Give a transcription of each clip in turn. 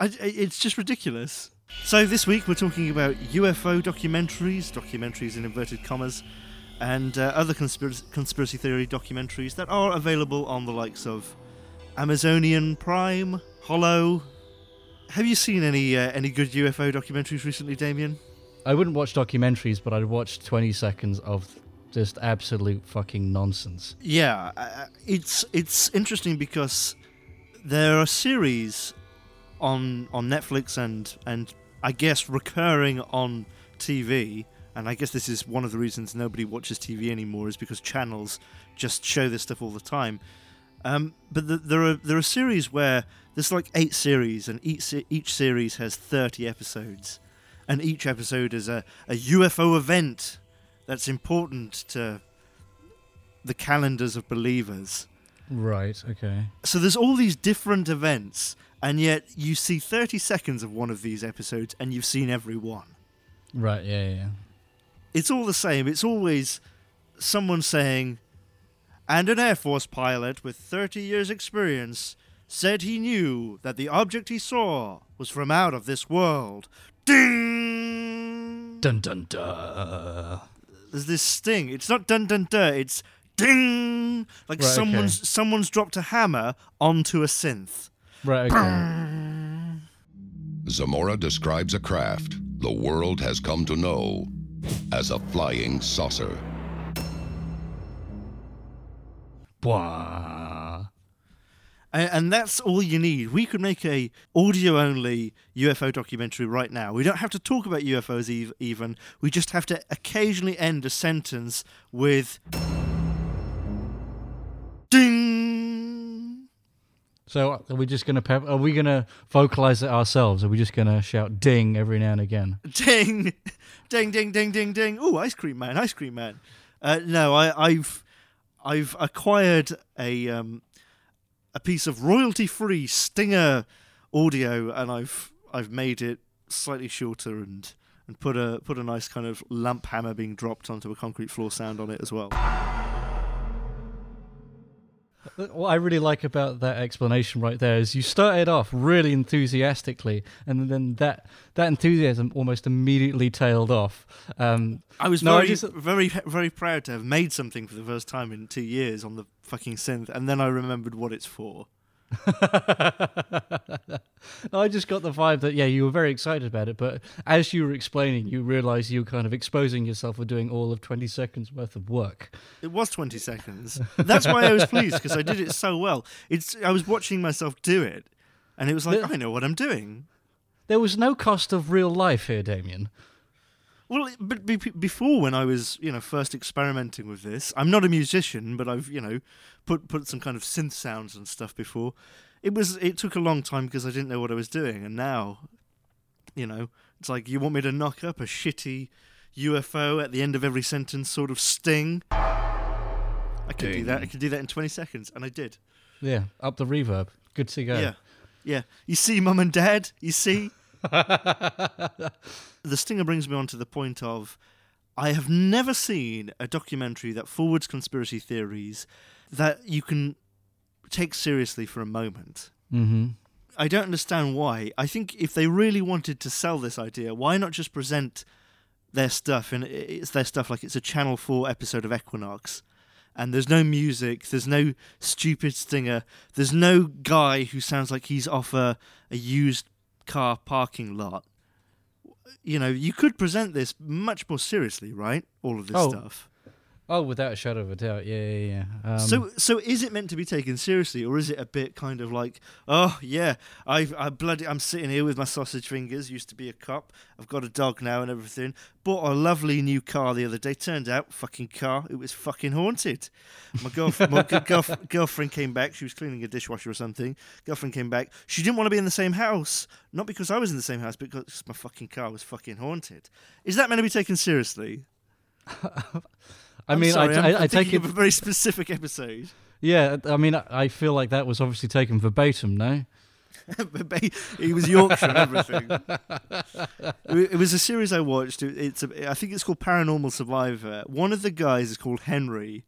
I, it's just ridiculous. So this week we're talking about UFO documentaries, documentaries in inverted commas, and uh, other conspiracy, conspiracy theory documentaries that are available on the likes of Amazonian Prime, Hollow. Have you seen any uh, any good UFO documentaries recently, Damien? I wouldn't watch documentaries, but I'd watch 20 seconds of just absolute fucking nonsense. Yeah, uh, it's it's interesting because there are series on on Netflix and and I guess recurring on TV, and I guess this is one of the reasons nobody watches TV anymore is because channels just show this stuff all the time. Um, but the, there are there are series where there's like eight series, and each each series has thirty episodes, and each episode is a, a UFO event that's important to the calendars of believers. Right. Okay. So there's all these different events, and yet you see 30 seconds of one of these episodes, and you've seen every one. Right. Yeah. Yeah. It's all the same. It's always someone saying, and an Air Force pilot with 30 years' experience said he knew that the object he saw was from out of this world. Ding! Dun dun dun. There's this sting. It's not dun dun dun. It's ding. Like Right, someone's okay. someone's dropped a hammer onto a synth. Right. Okay. Zamora describes a craft the world has come to know as a flying saucer. And, and that's all you need. We could make a audio only UFO documentary right now. We don't have to talk about UFOs ev- even. We just have to occasionally end a sentence with ding. So are we just gonna pep- are we gonna vocalize it ourselves? Are we just gonna shout "ding" every now and again? Ding, ding, ding, ding, ding, ding. Oh, ice cream man, ice cream man. Uh, no, I, I've I've acquired a um, a piece of royalty free Stinger audio, and I've I've made it slightly shorter and and put a put a nice kind of lump hammer being dropped onto a concrete floor sound on it as well. What I really like about that explanation right there is you started off really enthusiastically, and then that that enthusiasm almost immediately tailed off. Um, I was No, I just- very very proud to have made something for the first time in two years on the fucking synth, and then I remembered what it's for. I just got the vibe that yeah, you were very excited about it, but as you were explaining, you realised you were kind of exposing yourself for doing all of twenty seconds worth of work. It was 20 seconds. That's why I was pleased because I did it so well. It's I was watching myself do it, and it was like I know what I'm doing. There was no cost of real life here, Damien. Well, but before when I was you know first experimenting with this, I'm not a musician, but I've you know put put some kind of synth sounds and stuff before. It was it took a long time because I didn't know what I was doing, and now, you know, it's like you want me to knock up a shitty UFO at the end of every sentence, sort of sting. I could do that. I Ding. could do that in 20 seconds, and I did. Yeah, up the reverb. Good to go. Yeah. Yeah. You see, mum and dad, you see? the stinger brings me on to the point of I have never seen a documentary that forwards conspiracy theories that you can take seriously for a moment. Mm-hmm. I don't understand why. I think if they really wanted to sell this idea, why not just present their stuff and it's their stuff like it's a Channel 4 episode of Equinox. And there's no music, there's no stupid stinger, there's no guy who sounds like he's off a, a used car parking lot. You know, you could present this much more seriously, right? All of this Oh, stuff. Oh, without a shadow of a doubt. Yeah, yeah, yeah. Um, so, so is it meant to be taken seriously, or is it a bit kind of like, oh yeah, I, I bloody, I'm sitting here with my sausage fingers. Used to be a cop. I've got a dog now and everything. Bought a lovely new car the other day. Turned out, fucking car, it was fucking haunted. My girlfriend, my girlf- girlfriend came back. She was cleaning a dishwasher or something. Girlfriend came back. She didn't want to be in the same house, not because I was in the same house, but because my fucking car was fucking haunted. Is that meant to be taken seriously? I mean, sorry, I, I, I take it. of a very specific episode. Yeah, I mean, I feel like that was obviously taken verbatim. No. he was Yorkshire and everything. It was a series I watched. It- It's a, I think it's called Paranormal Survivor. One of the guys is called Henry,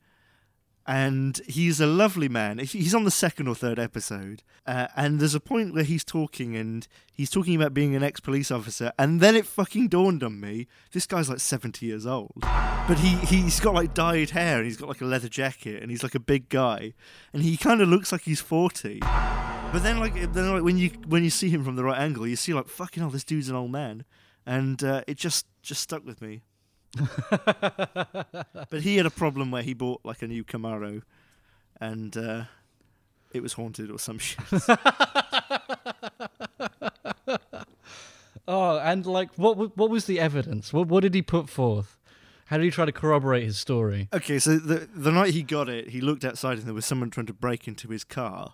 and he's a lovely man. He's on the second or third episode, uh, and there's a point where he's talking, and he's talking about being an ex-police officer, and then it fucking dawned on me: this guy's like 70 years old, but he he's got like dyed hair, and he's got like a leather jacket, and he's like a big guy, and he kind of looks like he's 40. But then, like, then like when you when you see him from the right angle, you see like fucking hell, this dude's an old man, and uh, it just just stuck with me. But he had a problem where he bought like a new Camaro, and uh, it was haunted or some shit. Oh, and like, what what was the evidence? What what did he put forth? How did he try to corroborate his story? okay, so the the night he got it, he looked outside and there was someone trying to break into his car.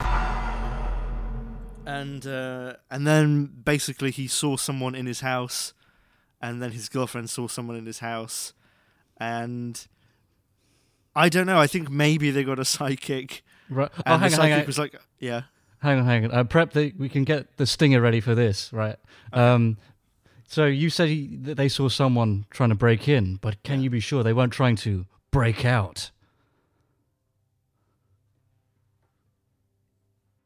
And uh, and then basically he saw someone in his house, and then his girlfriend saw someone in his house, and I don't know. I think maybe they got a psychic, Right. Oh, and hang the on, hang psychic on, was like, "Yeah, hang on, hang on. Uh, prep the. We can get the stinger ready for this, right? Um, so you said he, that they saw someone trying to break in, but can Yeah. you be sure they weren't trying to break out?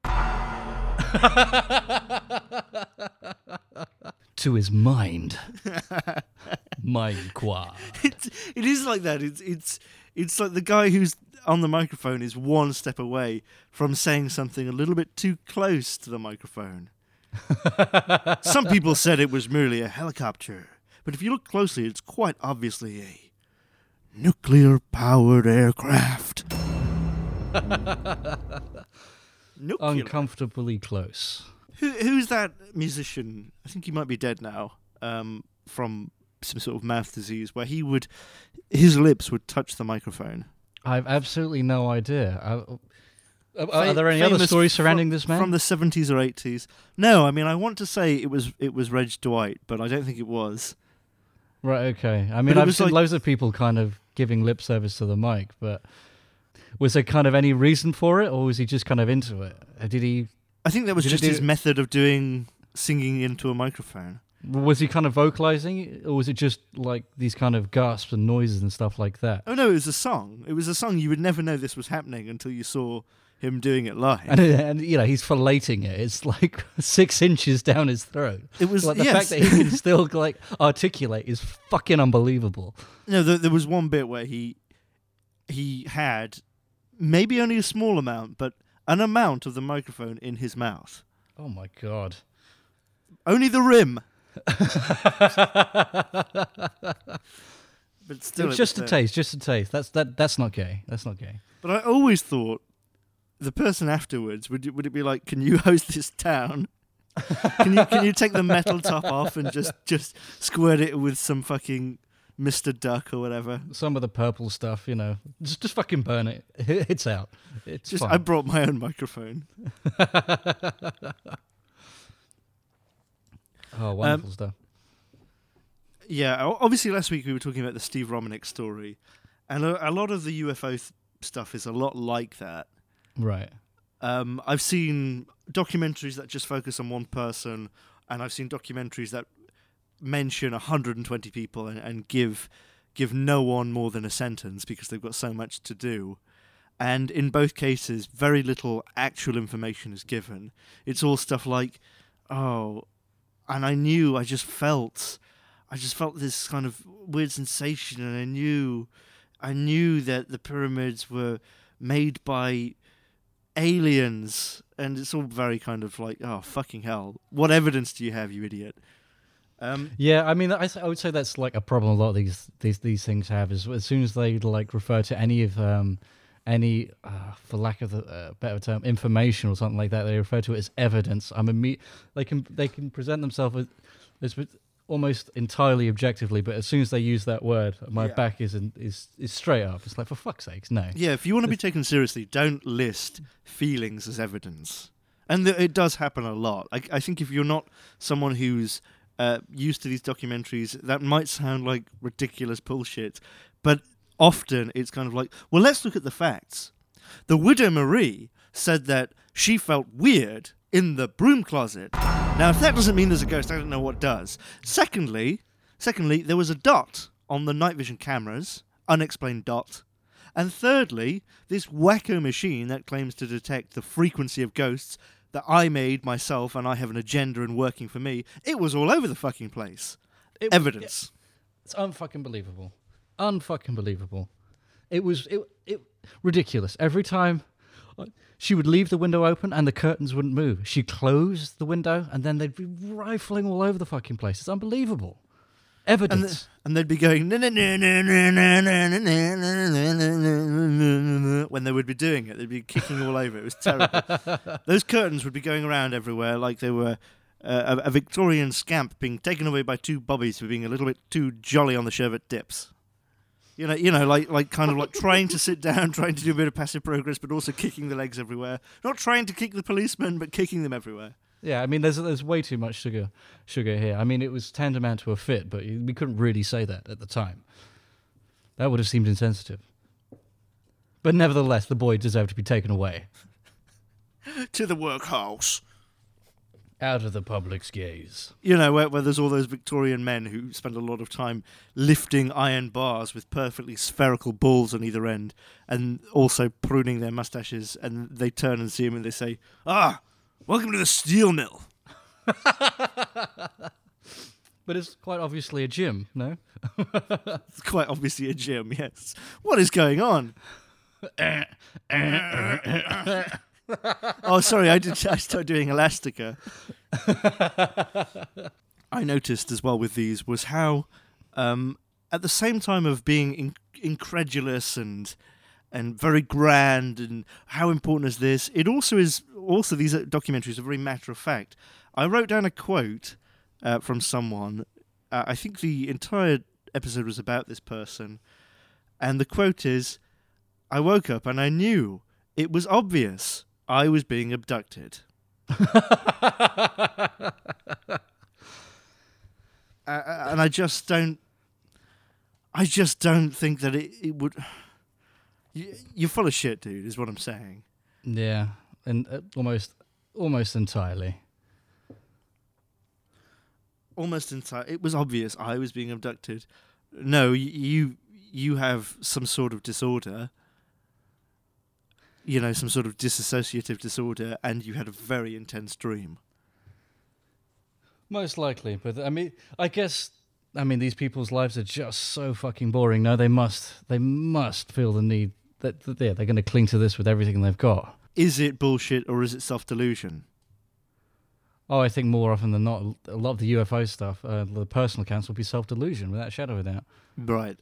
to his mind. mind quad. it's, it is like that. It's it's it's like the guy who's on the microphone is one step away from saying something a little bit too close to the microphone. Some people said it was merely a helicopter, but if you look closely, it's quite obviously a nuclear-powered aircraft. Nuclear. Uncomfortably close. Who, who's that musician? I think he might be dead now. Um, from some sort of mouth disease, where he would, his lips would touch the microphone. I've absolutely no idea. I, are, are there any other stories surrounding this man? from the seventies or eighties? No, I mean I want to say it was it was Reg Dwight, but I don't think it was. right, okay. I mean, I've seen like- loads of people kind of giving lip service to the mic, but was there kind of any reason for it, or was he just kind of into it? Uh, Did he? I think that was Did just do- his method of doing singing into a microphone. Was he kind of vocalizing, or was it just like these kind of gasps and noises and stuff like that? Oh no, it was a song. It was a song. You would never know this was happening until you saw him doing it live. And, and you know, he's filleting it. It's like six inches down his throat. it was Like the yes. fact that he can still like articulate is fucking unbelievable. No, there, there was one bit where he he had maybe only a small amount, but an amount of the microphone in his mouth. Oh my god. Only the rim. but still, It's just a there. taste, just a taste. That's that. That's not gay. That's not gay. But I always thought the person afterwards would it, would it be like, "Can you host this town? can you can you take the metal top off and just just squirt it with some fucking Mister Duck or whatever?" Some of the purple stuff, you know, just just fucking burn it. It's out. It's Just fine. I brought my own microphone. oh, wonderful stuff. Yeah, obviously last week we were talking about the Steve Romanek story, and a, a lot of the UFO th- stuff is a lot like that. Right. Um, I've seen documentaries that just focus on one person, and I've seen documentaries that mention 120 people and, and give give no one more than a sentence because they've got so much to do. And in both cases, very little actual information is given. It's all stuff like, oh, and I knew, I just felt, I just felt this kind of weird sensation, and I knew, I knew that the pyramids were made by aliens, and it's all very kind of like, oh fucking hell, what evidence do you have, you idiot? Um, Yeah, I mean, I, I would say that's like a problem. A lot of these these these things have is as soon as they like refer to any of um any, uh, for lack of a uh, better term, information or something like that, they refer to it as evidence. I'm imme- they can they can present themselves as, as almost entirely objectively, but as soon as they use that word, my Yeah. back is in, is is straight up. It's like for fuck's sakes, no. yeah, if you want to be taken seriously, don't list feelings as evidence. And th- it does happen a lot. I, I think if you're not someone who's uh, used to these documentaries, that might sound like ridiculous bullshit, but often it's kind of like, well, let's look at the facts. The widow Marie said that she felt weird in the broom closet. Now, if that doesn't mean there's a ghost, I don't know what does. Secondly, secondly, there was a dot on the night vision cameras, unexplained dot, And thirdly, this wacko machine that claims to detect the frequency of ghosts that I made myself and I have an agenda and working for me, it was all over the fucking place. It- Evidence. It's unfucking believable. Unfucking believable. It was it it ridiculous. Every time she would leave the window open and the curtains wouldn't move. She'd close the window and then they'd be rifling all over the fucking place. It's unbelievable evidence. And, they'd be going when they would be doing it. They'd be kicking all over. It was terrible. Those curtains would be going around everywhere like they were uh, a, a, Victorian scamp being taken away by two bobbies for being a little bit too jolly on the sherbet dips. You know, you know, like like kind of like trying to sit down, trying to do a bit of passive progress, but also kicking the legs everywhere. Not trying to kick the policemen, but kicking them everywhere. Yeah, I mean, there's there's way too much sugar sugar here. I mean, it was tantamount to a fit, but we couldn't really say that at the time. That would have seemed insensitive. But nevertheless, the boy deserved to be taken away To the workhouse. out of the public's gaze. you know, where, where there's all those Victorian men who spend a lot of time lifting iron bars with perfectly spherical balls on either end, and also pruning their mustaches, and they turn and see him and they say, "Ah, welcome to the steel mill." But it's quite obviously a gym, no? It's quite obviously a gym. Yes. What is going on? oh, sorry, I did. I started doing Elastica. I noticed as well with these was how, um, at the same time of being in- incredulous and and very grand and how important is this, it also is. Also, these uh, documentaries are very matter of fact. I wrote down a quote uh, from someone. Uh, I think the entire episode was about this person, and the quote is, "I woke up and I knew it was obvious I was being abducted." uh, and I just don't. I just don't think that it, it would. You, you're full of shit, dude. Is what I'm saying. Yeah, and uh, almost almost entirely. Almost entire. It was obvious I was being abducted. No, y- you you have some sort of disorder. You know, some sort of dissociative disorder, and you had a very intense dream. Most likely, but I mean, I guess I mean these people's lives are just so fucking boring. No, they must they must feel the need that, that yeah, they're going to cling to this with everything they've got. Is it bullshit or is it self delusion? Oh, I think more often than not, a lot of the UFO stuff, uh, the personal accounts will be self delusion without a shadow of a doubt. Right,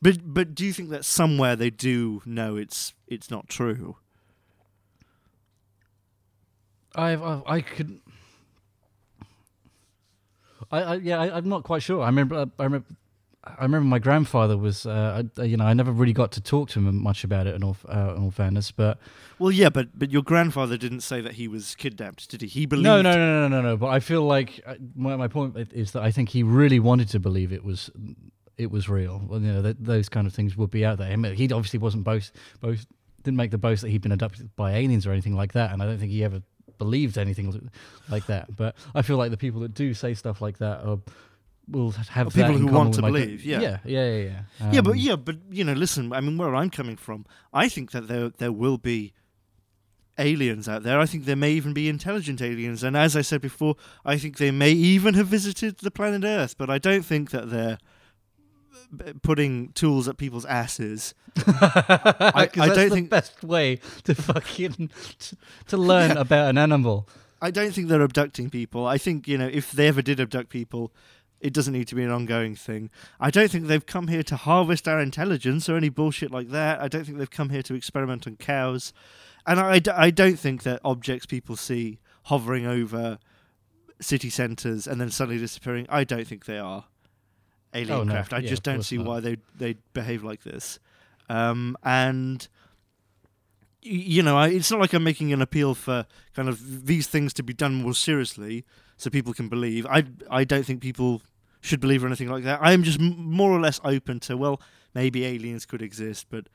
but but do you think that somewhere they do know it's it's not true? I've, I've I could. I, I yeah I, I'm not quite sure. I remember I remember I remember my grandfather was uh, I, you know I never really got to talk to him much about it in all uh, in all fairness, but Well, yeah, but but your grandfather didn't say that he was kidnapped, did he? He believed. no no no no no no. But I feel like uh, my my point is that I think he really wanted to believe it was it was real. Well, you know that those kind of things would be out there. I mean, he obviously wasn't boast boast didn't make the boast that he'd been abducted by aliens or anything like that, and I don't think he ever believed anything like that. But I feel like the people that do say stuff like that are, will have people who want to believe, yeah. yeah, yeah, yeah, yeah. yeah, but Um, yeah, but you know, listen. I mean, where I'm coming from, I think that there there will be aliens out there. I think there may even be intelligent aliens, and as I said before, I think they may even have visited the planet Earth. But I don't think that they're putting tools at people's asses. I, I don't the think best way to fucking to, to learn about an animal. I don't think they're abducting people. I think you know if they ever did abduct people. It doesn't need to be an ongoing thing. I don't think they've come here to harvest our intelligence or any bullshit like that. I don't think they've come here to experiment on cows. And I, d- I don't think that objects people see hovering over city centres and then suddenly disappearing, I don't think they are alien Oh, no. craft. I Yeah, just don't see not. why they they behave like this. Um, and you know, I, it's not like I'm making an appeal for kind of these things to be done more seriously so people can believe. I I don't think people should believe or anything like that. I am just m- more or less open to well, maybe aliens could exist, but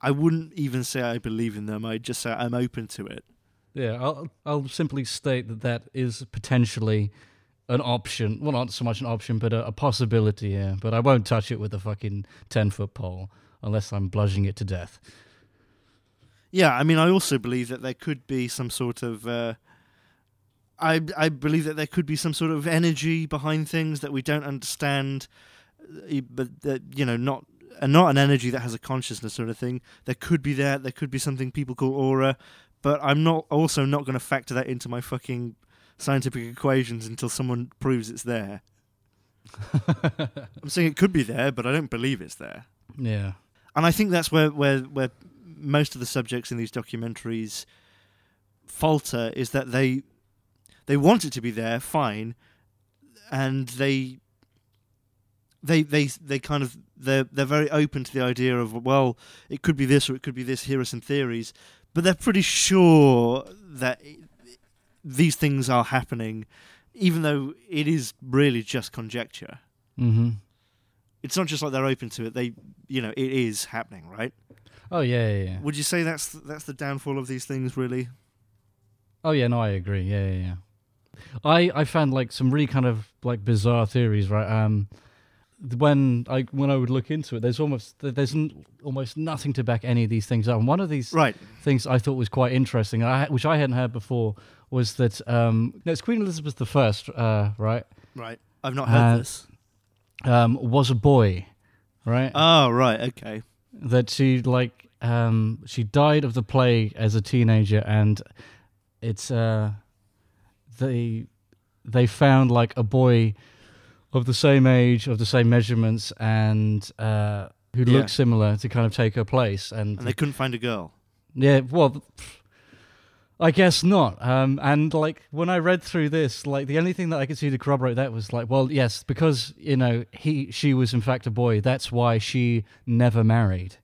I wouldn't even say I believe in them. I'd just say I'm open to it. Yeah, I'll I'll simply state that that is potentially an option. Well, not so much an option, but a, a possibility. Yeah, but I won't touch it with a fucking ten foot pole. unless I'm bludgeoning it to death. Yeah, I mean, I also believe that there could be some sort of. Uh, I I believe that there could be some sort of energy behind things that we don't understand, but that you know, not and not an energy that has a consciousness sort of thing. There could be that. There could be something people call aura, but I'm not also not going to factor that into my fucking scientific equations until someone proves it's there. I'm saying it could be there, but I don't believe it's there. Yeah. And I think that's where where where most of the subjects in these documentaries falter is that they they want it to be there, fine, and they they they they kind of they're they're very open to the idea of well, it could be this or it could be this. Here are some theories, but they're pretty sure that these things are happening, even though it is really just conjecture. Mm-hmm. It's not just like they're open to it; they, you know, it is happening, right? Oh yeah, yeah, yeah. Would you say that's that's the downfall of these things, really? Oh yeah, no, I agree. Yeah, yeah, yeah. I I found like some really kind of like bizarre theories, right? Um, when I when I would look into it, there's almost there's n- almost nothing to back any of these things up. And one of these Right. things I thought was quite interesting, I, which I hadn't heard before, was that um, no, it's Queen Elizabeth the First, uh, right? Right. I've not heard Uh, this. Um, was a boy, right? Oh, right. Okay. that she like um she died of the plague as a teenager and it's uh they they found like a boy of the same age of the same measurements and uh who Yeah. looked similar to kind of take her place and, And they couldn't find a girl. yeah well I guess not. Um, and like when I read through this, like the only thing that I could see to corroborate that was like, well, yes, because you know he she was in fact a boy. That's why she never married.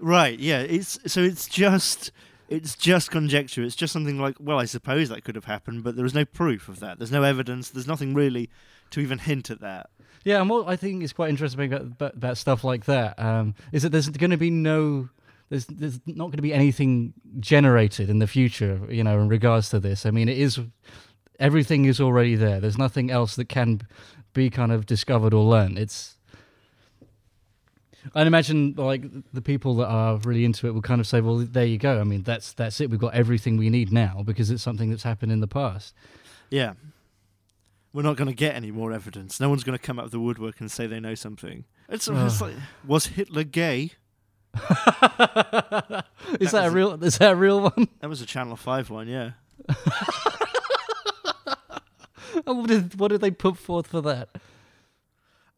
Right. Yeah. It's so it's just it's just conjecture. It's just something like, well, I suppose that could have happened, but there is no proof of that. There's no evidence. There's nothing really to even hint at that. Yeah, and what I think is quite interesting about, about, about stuff like that um, is that there's going to be no, there's there's not going to be anything generated in the future, you know, in regards to this. I mean, it is everything is already there. There's nothing else that can be kind of discovered or learned. It's I'd imagine like the people that are really into it will kind of say, "Well, there you go. I mean, that's that's it. We've got everything we need now because it's something that's happened in the past." Yeah. We're not going to get any more evidence. No one's going to come out of the woodwork and say they know something. It's, it's like, was Hitler gay? is that, was a a- real? Is that a real one? That was a Channel Five one, Yeah. what did what did they put forth for that?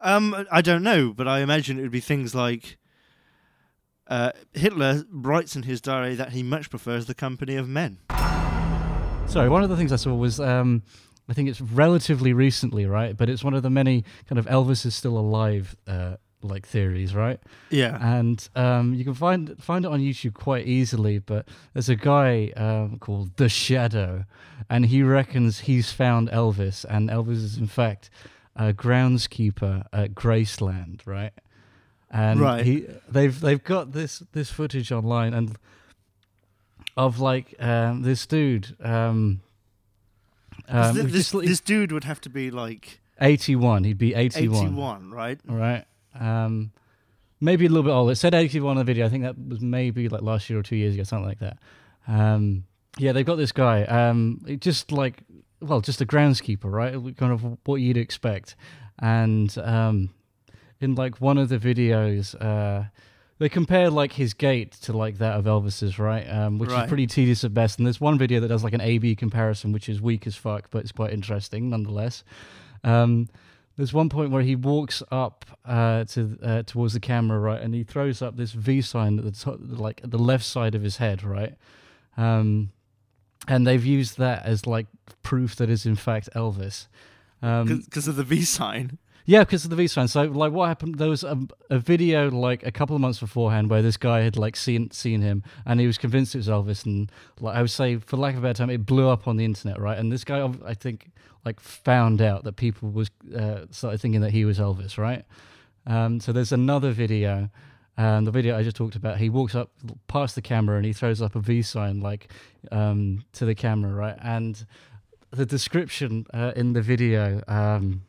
Um, I don't know, but I imagine it would be things like uh, Hitler writes in his diary that he much prefers the company of men. Sorry, one of the things I saw was um, I think it's relatively recently, right? But it's one of the many kind of Elvis is still alive uh, like theories, right? Yeah. And um, you can find find it on YouTube quite easily. But there's a guy um, called The Shadow, and he reckons he's found Elvis, and Elvis is in fact a groundskeeper at Graceland, right? And Right. he they've they've got this this footage online and of like um, this dude. Um, um, this, this, this dude would have to be like 81. He'd be 81. 81, right? All right. Um, maybe a little bit older. It said 81 on the video. I think that was maybe like last year or two years ago, something like that. Um, yeah, they've got this guy. Um, it just like, well, just a groundskeeper, right? Kind of what you'd expect. And um, in like one of the videos, uh, they compare like his gait to like that of Elvis's, right? Um, which Right. is pretty tedious at best. And there's one video that does like an A/B comparison, which is weak as fuck, but it's quite interesting nonetheless. Um, there's one point where he walks up uh, to uh, towards the camera, right, and he throws up this V sign at the top, like at the left side of his head, right. Um, and they've used that as like proof that is in fact Elvis. Um, Because of the V sign. yeah, because of the V sign. So, like, what happened? There was a, a video like a couple of months beforehand where this guy had like seen seen him, and he was convinced it was Elvis. And like I would say, for lack of a better term, it blew up on the internet, right? And this guy, I think, like found out that people was uh, started thinking that he was Elvis, right? Um, so there's another video. Um, the video I just talked about, he walks up past the camera and he throws up a V sign like um, to the camera, right? And the description uh, in the video, um,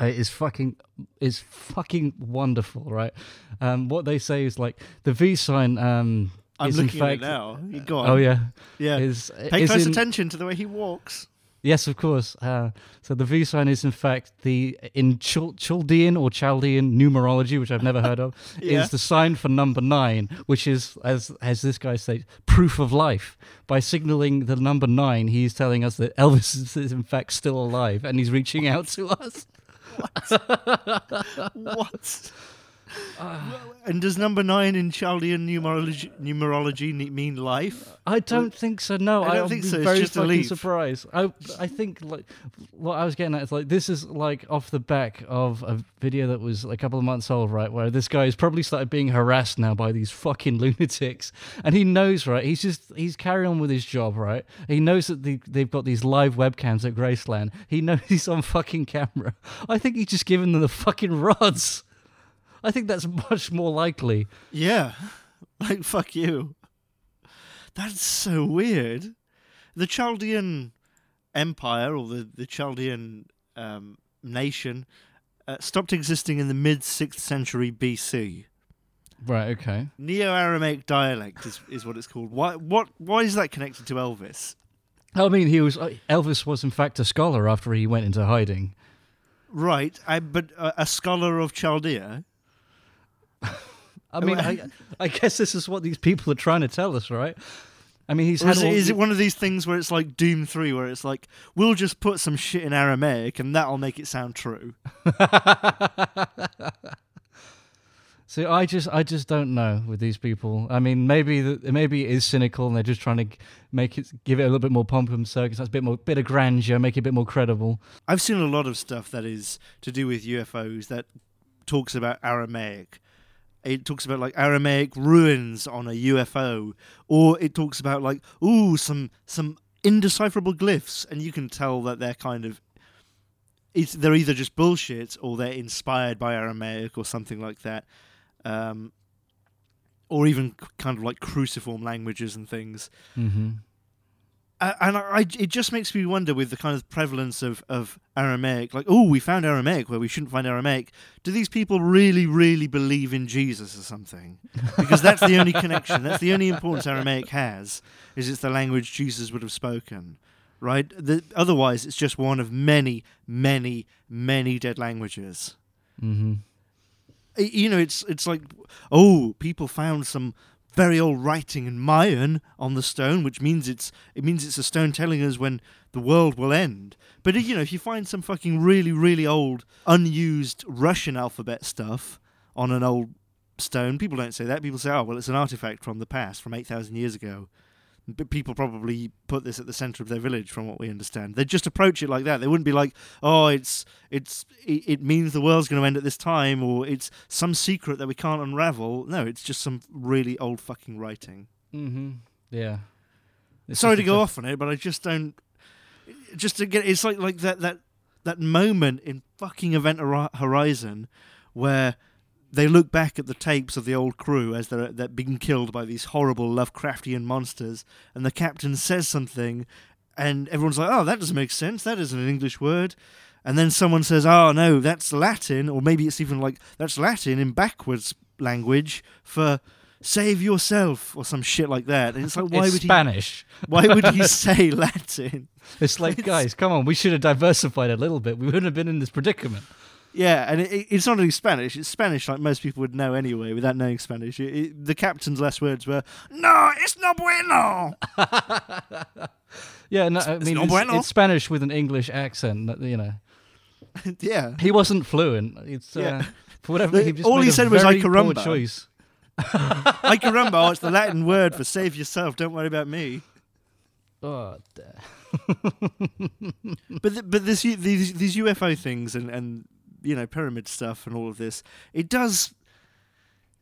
uh, is fucking is fucking wonderful, right? Um, what they say is like the V sign. Um, I'm looking fact, at it now. You Go on. Oh yeah, yeah. is Pay is close in- attention to the way he walks. Yes, of course. Uh, so the V sign is in fact the in Chal- Chaldean or Chaldean numerology, which I've never heard of, Yeah. is the sign for number nine, which is as as this guy says, proof of life. By signaling the number nine, he's telling us that Elvis is, is in fact still alive and he's reaching out to us. What? Ah. and does number nine in Chaldean numerology, numerology mean life? I don't think so. No, I don't I'll think be so, it's Very just a fucking leaf. surprised. I I think like what I was getting at is like this is like off the back of a video that was a couple of months old, right? Where this guy has probably started being harassed now by these fucking lunatics, and he knows, right? He's just he's carrying on with his job, right? He knows that the, they've got these live webcams at Graceland. He knows he's on fucking camera. I think he's just giving them the fucking rods. I think that's much more likely. Yeah. Like, fuck you. That's so weird. The Chaldean Empire, or the, the Chaldean um, nation, uh, stopped existing in the mid 6th century BC. Right. Okay. Neo Aramaic dialect is, is what it's called. Why, what, why is that connected to Elvis? I mean, he was uh, Elvis was in fact a scholar after he went into hiding. Right, I, but uh, a scholar of Chaldea. I mean, I, I guess this is what these people are trying to tell us, right? I mean, he's had is, it, all is it one of these things where it's like Doom 3, where it's like, we'll just put some shit in Aramaic and that'll make it sound true? So I just, I just don't know with these people. I mean, maybe the, maybe it is cynical and they're just trying to make it, give it a little bit more pomp and circus, a bit more, bit of grandeur, make it a bit more credible. I've seen a lot of stuff that is to do with UFOs that talks about Aramaic. It talks about like Aramaic ruins on a UFO, or it talks about like ooh some some indecipherable glyphs, and you can tell that they're kind of they're either just bullshit or they're inspired by Aramaic or something like that, um, or even kind of like cruciform languages and things. Mm-hmm. And I, I, it just makes me wonder with the kind of prevalence of, of Aramaic, like, oh, we found Aramaic where we shouldn't find Aramaic. Do these people really, really believe in Jesus or something? Because that's the only connection. That's the only importance Aramaic has, is it's the language Jesus would have spoken, right? The, otherwise, it's just one of many, many, many dead languages. Mm-hmm. You know, it's it's like, oh, people found some very old writing in Mayan on the stone, which means it's it means it's a stone telling us when the world will end. But you know, if you find some fucking really really old unused Russian alphabet stuff on an old stone, people don't say that. People say, oh, well, it's an artifact from the past, from eight thousand years ago. People probably put this at the center of their village, from what we understand. They'd just approach it like that. They wouldn't be like, "Oh, it's it's it, means the world's going to end at this time," or "It's some secret that we can't unravel." No, it's just some really old fucking writing. Mm-hmm. Yeah. It's Sorry to go off on it, but I just don't. Just to get, it's like like that that that moment in fucking Event Horizon where they look back at the tapes of the old crew as they're they're being killed by these horrible Lovecraftian monsters, and the captain says something, and everyone's like, "Oh, that doesn't make sense. That isn't an English word." And then someone says, "Oh no, that's Latin," or maybe it's even like that's Latin in backwards language for "save yourself" or some shit like that. And it's like, why it's would he? Spanish. Why would he say Latin? It's like, It's- guys, come on, we should have diversified a little bit. We wouldn't have been in this predicament. Yeah, and it, it- it's not only Spanish; it's Spanish like most people would know anyway, without knowing Spanish. It, it, the captain's last words were "No, it's no bueno." Yeah, no, I mean, no it's, bueno. it's Spanish with an English accent. You know, yeah, he wasn't fluent. It's uh, Yeah. for whatever. The- he just all he said was, "I caramba." choice. I caramba! It's the Latin word for "save yourself." Don't worry about me. Oh, But th- but this these these UFO things and and you know pyramid stuff and all of this, it does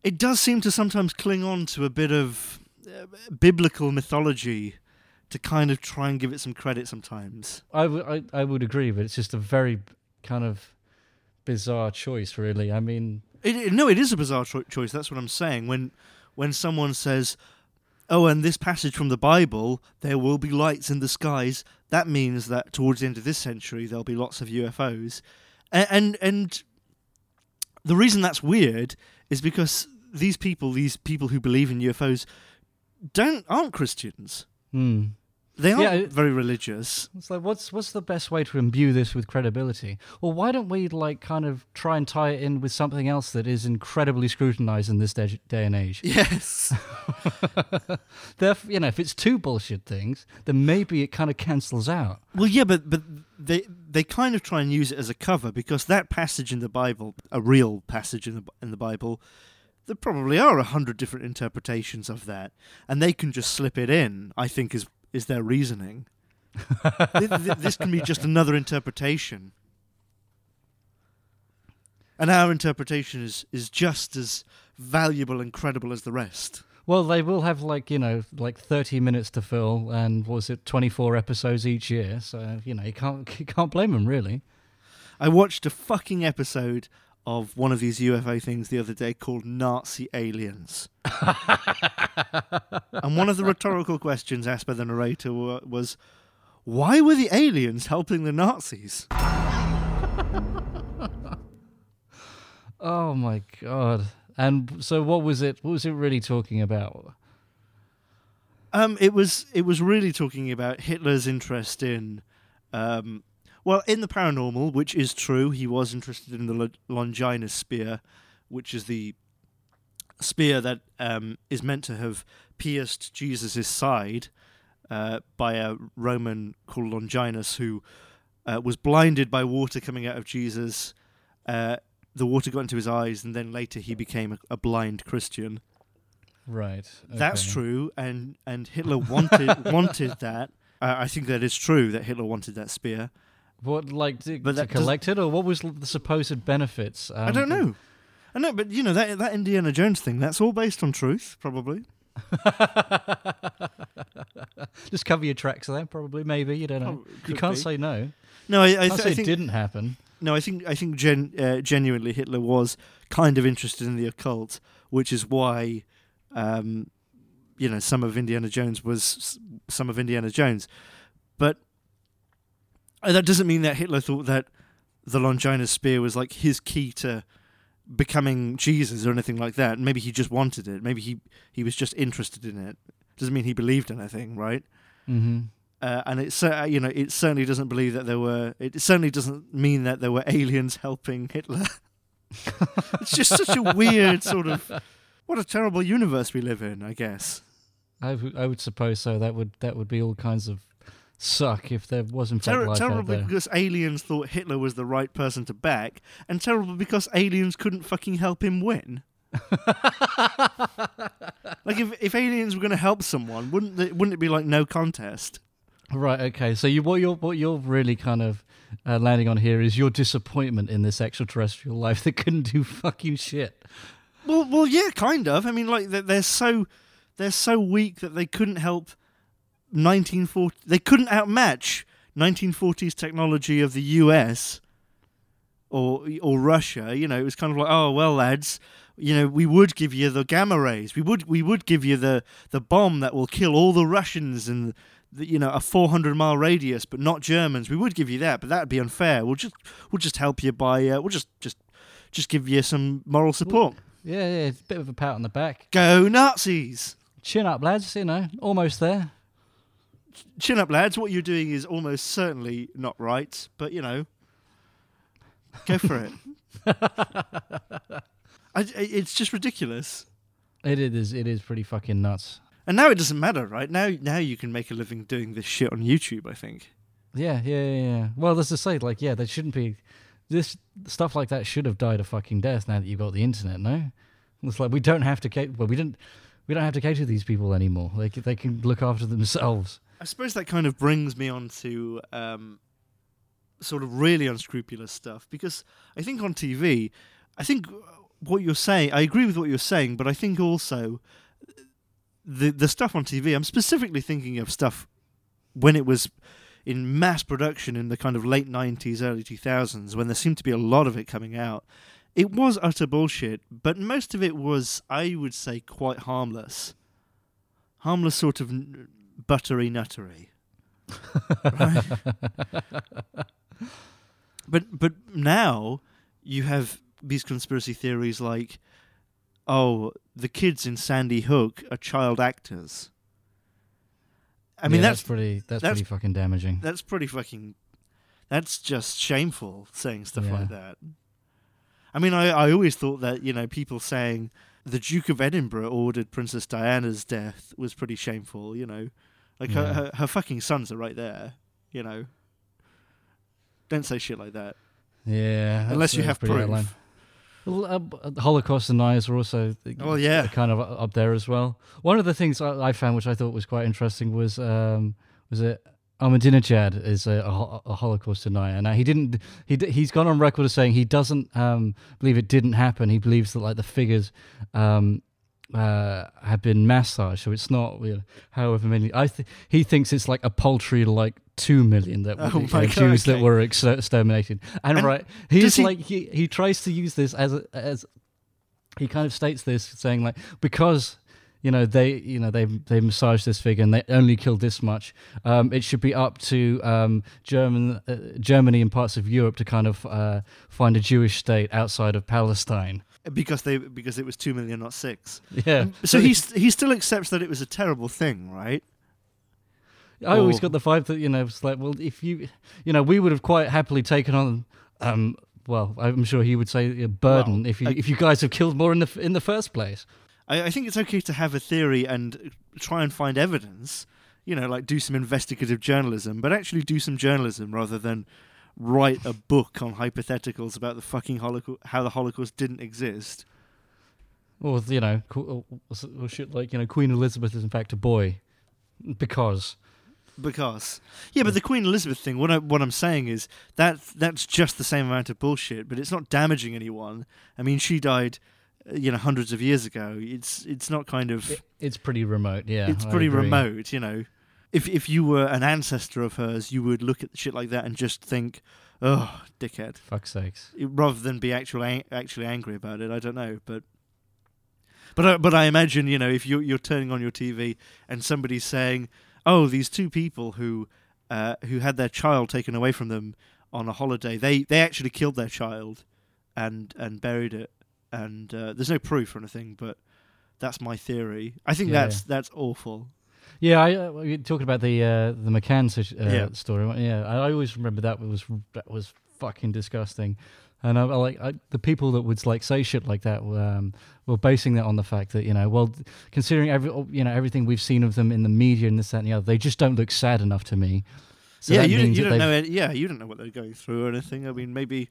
it does seem to sometimes cling on to a bit of uh, biblical mythology to kind of try and give it some credit sometimes. I would I, I would agree, but it's just a very kind of bizarre choice, really. I mean, It, it- no, it is a bizarre cho- choice. That's what I'm saying. When when someone says, "Oh, and this passage from the Bible, there will be lights in the skies," that means that towards the end of this century there'll be lots of UFOs. And and, and the reason that's weird is because these people, these people who believe in UFOs, don't aren't Christians. Hmm. They aren't Yeah, very religious. It's like, what's what's the best way to imbue this with credibility? Well, why don't we like kind of try and tie it in with something else that is incredibly scrutinized in this day, day and age? Yes. Theref- you know, if it's two bullshit things, then maybe it kind of cancels out. well, yeah, but but they they kind of try and use it as a cover because that passage in the Bible, a real passage in the in the Bible, there probably are a hundred different interpretations of that, and they can just slip it in. I think is is their reasoning. Th- th- this can be just another interpretation, and our interpretation is is just as valuable and credible as the rest. Well, they will have like you know like thirty minutes to fill, and what was it twenty four episodes each year? So you know you can't you can't blame them really. I watched a fucking episode of one of these UFO things the other day called Nazi Aliens. and one of the rhetorical questions asked by the narrator was, why were the aliens helping the Nazis? Oh my god! And so, what was it? What was it really talking about? Um, it was it was really talking about Hitler's interest in, um, well, in the paranormal, which is true. He was interested in the Longinus spear, which is the spear that um, is meant to have pierced Jesus' side uh, by a Roman called Longinus, who uh, was blinded by water coming out of Jesus. Uh, the water got into his eyes, and then later he became a, a blind Christian. Right. That's true, and and Hitler wanted wanted that. Uh, I think that is true that Hitler wanted that spear. What like to, But to collect it, or what was the supposed benefits? Um, I don't know. I know, but you know that that Indiana Jones thing. That's all based on truth, probably. Just cover your tracks there, probably, maybe. You don't know. Oh, you can't be. say no. No, I, I, th- I it think didn't happen. No. I think I think gen, uh, genuinely Hitler was kind of interested in the occult, which is why, um, you know, some of Indiana Jones was some of Indiana Jones, but uh, that doesn't mean that Hitler thought that the Longinus spear was like his key to becoming Jesus or anything like that. Maybe he just wanted it. Maybe he he was just interested in it. Doesn't mean he believed anything, right? Mm-hmm. Uh, and it cer- you know it certainly doesn't believe that there were. It certainly doesn't mean that there were aliens helping Hitler. it's just such a weird sort of. What a terrible universe we live in, I guess. I would- I would suppose so. That would that would be all kinds of suck if there wasn't Ter- life terrible because aliens thought Hitler was the right person to back, and terrible because aliens couldn't fucking help him win. like if if aliens were going to help someone, wouldn't they, wouldn't it be like no contest? Right. Okay. So you what you're what you're really kind of uh, landing on here is your disappointment in this extraterrestrial life that couldn't do fucking shit. Well, well, yeah, kind of. I mean, like they're, so they're so weak that they couldn't help 1940. They couldn't outmatch 1940s technology of the U.S. or or Russia. You know, it was kind of like, oh well, lads. You know, we would give you the gamma rays. We would we would give you the the bomb that will kill all the Russians and you know a 400 mile radius, but not Germans. We would give you that, but that'd be unfair. We'll just we'll just help you by uh, we'll just just just give you some moral support. Yeah. Yeah. It's a bit of a pat on the back. Go Nazis! Chin up, lads. You know, almost there. Chin up, lads. What you're doing is almost certainly not right, but you know, go for it. I, I- it's just ridiculous. It is. It is pretty fucking nuts. And now it doesn't matter, right? Now, now you can make a living doing this shit on YouTube. I think. Yeah, yeah, yeah, yeah. Well, as I say, like, yeah, there shouldn't be this stuff like that should have died a fucking death now that you've got the internet. No, it's like we don't have to cater. Well, we didn't. We don't have to cater to these people anymore. They they can look after themselves. I suppose that kind of brings me on to um, sort of really unscrupulous stuff because I think on TV, I think what you're saying, I agree with what you're saying, but I think also the the stuff on TV. I'm specifically thinking of stuff when it was in mass production in the kind of late 90s, early 2000s, when there seemed to be a lot of it coming out. It was utter bullshit, but most of it was, I would say, quite harmless. Harmless sort of n- buttery nuttery. But but now you have these conspiracy theories like, oh, the kids in Sandy Hook are child actors. I mean Yeah, that's pretty. That's, that's- pretty fucking damaging. that's pretty fucking that's just shameful saying stuff Yeah. like that i mean I, I always thought that you know people saying the duke of edinburgh ordered princess diana's death was pretty shameful you know like her, Yeah. her, her fucking sons are right there you know don't say shit like that yeah, unless you have proof outline. Well, uh, b- uh, Holocaust deniers are also uh, Oh, yeah. kind of up there as well. One of the things I, I found, which I thought was quite interesting, was um, was it Ahmadinejad is a, a, a Holocaust denier. Now he didn't. He he's gone on record as saying he doesn't um, believe it didn't happen. He believes that like the figures um, uh, have been massaged, so it's not. You know, however many. I th- he thinks it's like a paltry like two million that Oh were, uh, God, Jews that were ex- exterminated. And, And right, he's he- like he he tries to use this as a, as he kind of states this saying like because you know they you know they they massaged this figure and they only killed this much um, it should be up to um, German uh, Germany and parts of Europe to kind of uh, find a Jewish state outside of Palestine because they because it was 2 million not 6 yeah. So he he still accepts that it was a terrible thing right? I always got the vibe that you know it's like well if you you know we would have quite happily taken on um well I'm sure he would say a burden Well, if you I- if you guys have killed more in the in the first place. I, I think it's okay to have a theory and try and find evidence, you know, like do some investigative journalism, but actually do some journalism rather than write a book on hypotheticals about the fucking Holocaust, how the Holocaust didn't exist. Or you know, or, or shit like you know, Queen Elizabeth is in fact a boy, because Because, yeah, but the Queen Elizabeth thing. What I what I'm saying is that that's just the same amount of bullshit, but it's not damaging anyone. I mean, she died, uh, you know, hundreds of years ago. It's it's not kind of. it, it's pretty remote. Yeah, it's I pretty agree. remote, you know. If if you were an ancestor of hers, you would look at shit like that and just think, "Oh, dickhead," Fuck sakes. rather than be actually actually angry about it. I don't know, but but I, but I imagine you know if you you're turning on your TV and somebody's saying, "Oh, these two people who uh, who had their child taken away from them on a holiday, they they actually killed their child and and buried it, and uh, there's no proof or anything, but." That's my theory. I think Yeah, that's that's awful. Yeah, I uh, we were talking about the uh, the McCann uh, Yeah. story. Yeah, I, I always remember that was that was fucking disgusting. And I, I like I, the people that would like say shit like that um, were basing that on the fact that you know, well, considering every you know everything we've seen of them in the media and this that and the other, they just don't look sad enough to me. So yeah, that you, means you that don't they've- know. Any, yeah, you don't know what they're going through or anything. I mean, maybe,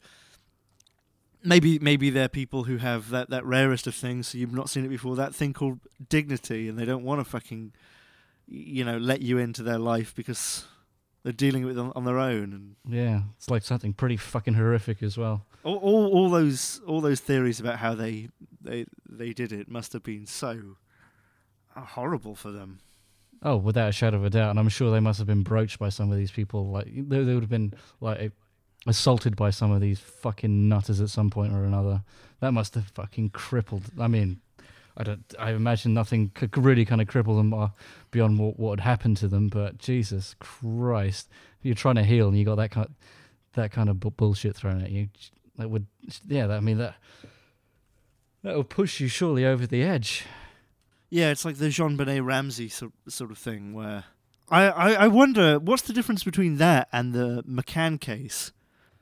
maybe, maybe they're people who have that that rarest of things. So you've not seen it before. That thing called dignity, and they don't want to fucking, you know, let you into their life because they're dealing with it on, on their own. And Yeah, it's like something pretty fucking horrific as well. all, all, all those all those theories about how they they they did it must have been so uh, horrible for them. Oh, without a shadow of a doubt, and I'm sure they must have been broached by some of these people. Like they, they would have been like assaulted by some of these fucking nutters at some point or another. That must have fucking crippled. I mean, I don't. I imagine nothing could really kind of cripple them uh, beyond what what had happened to them. But Jesus Christ, you're trying to heal and you got that kind that kind of bu- bullshit thrown at you. That would, yeah. That, I mean that that would push you surely over the edge. Yeah, it's like the JonBenét Ramsey sort sort of thing where I, I, I wonder what's the difference between that and the McCann case.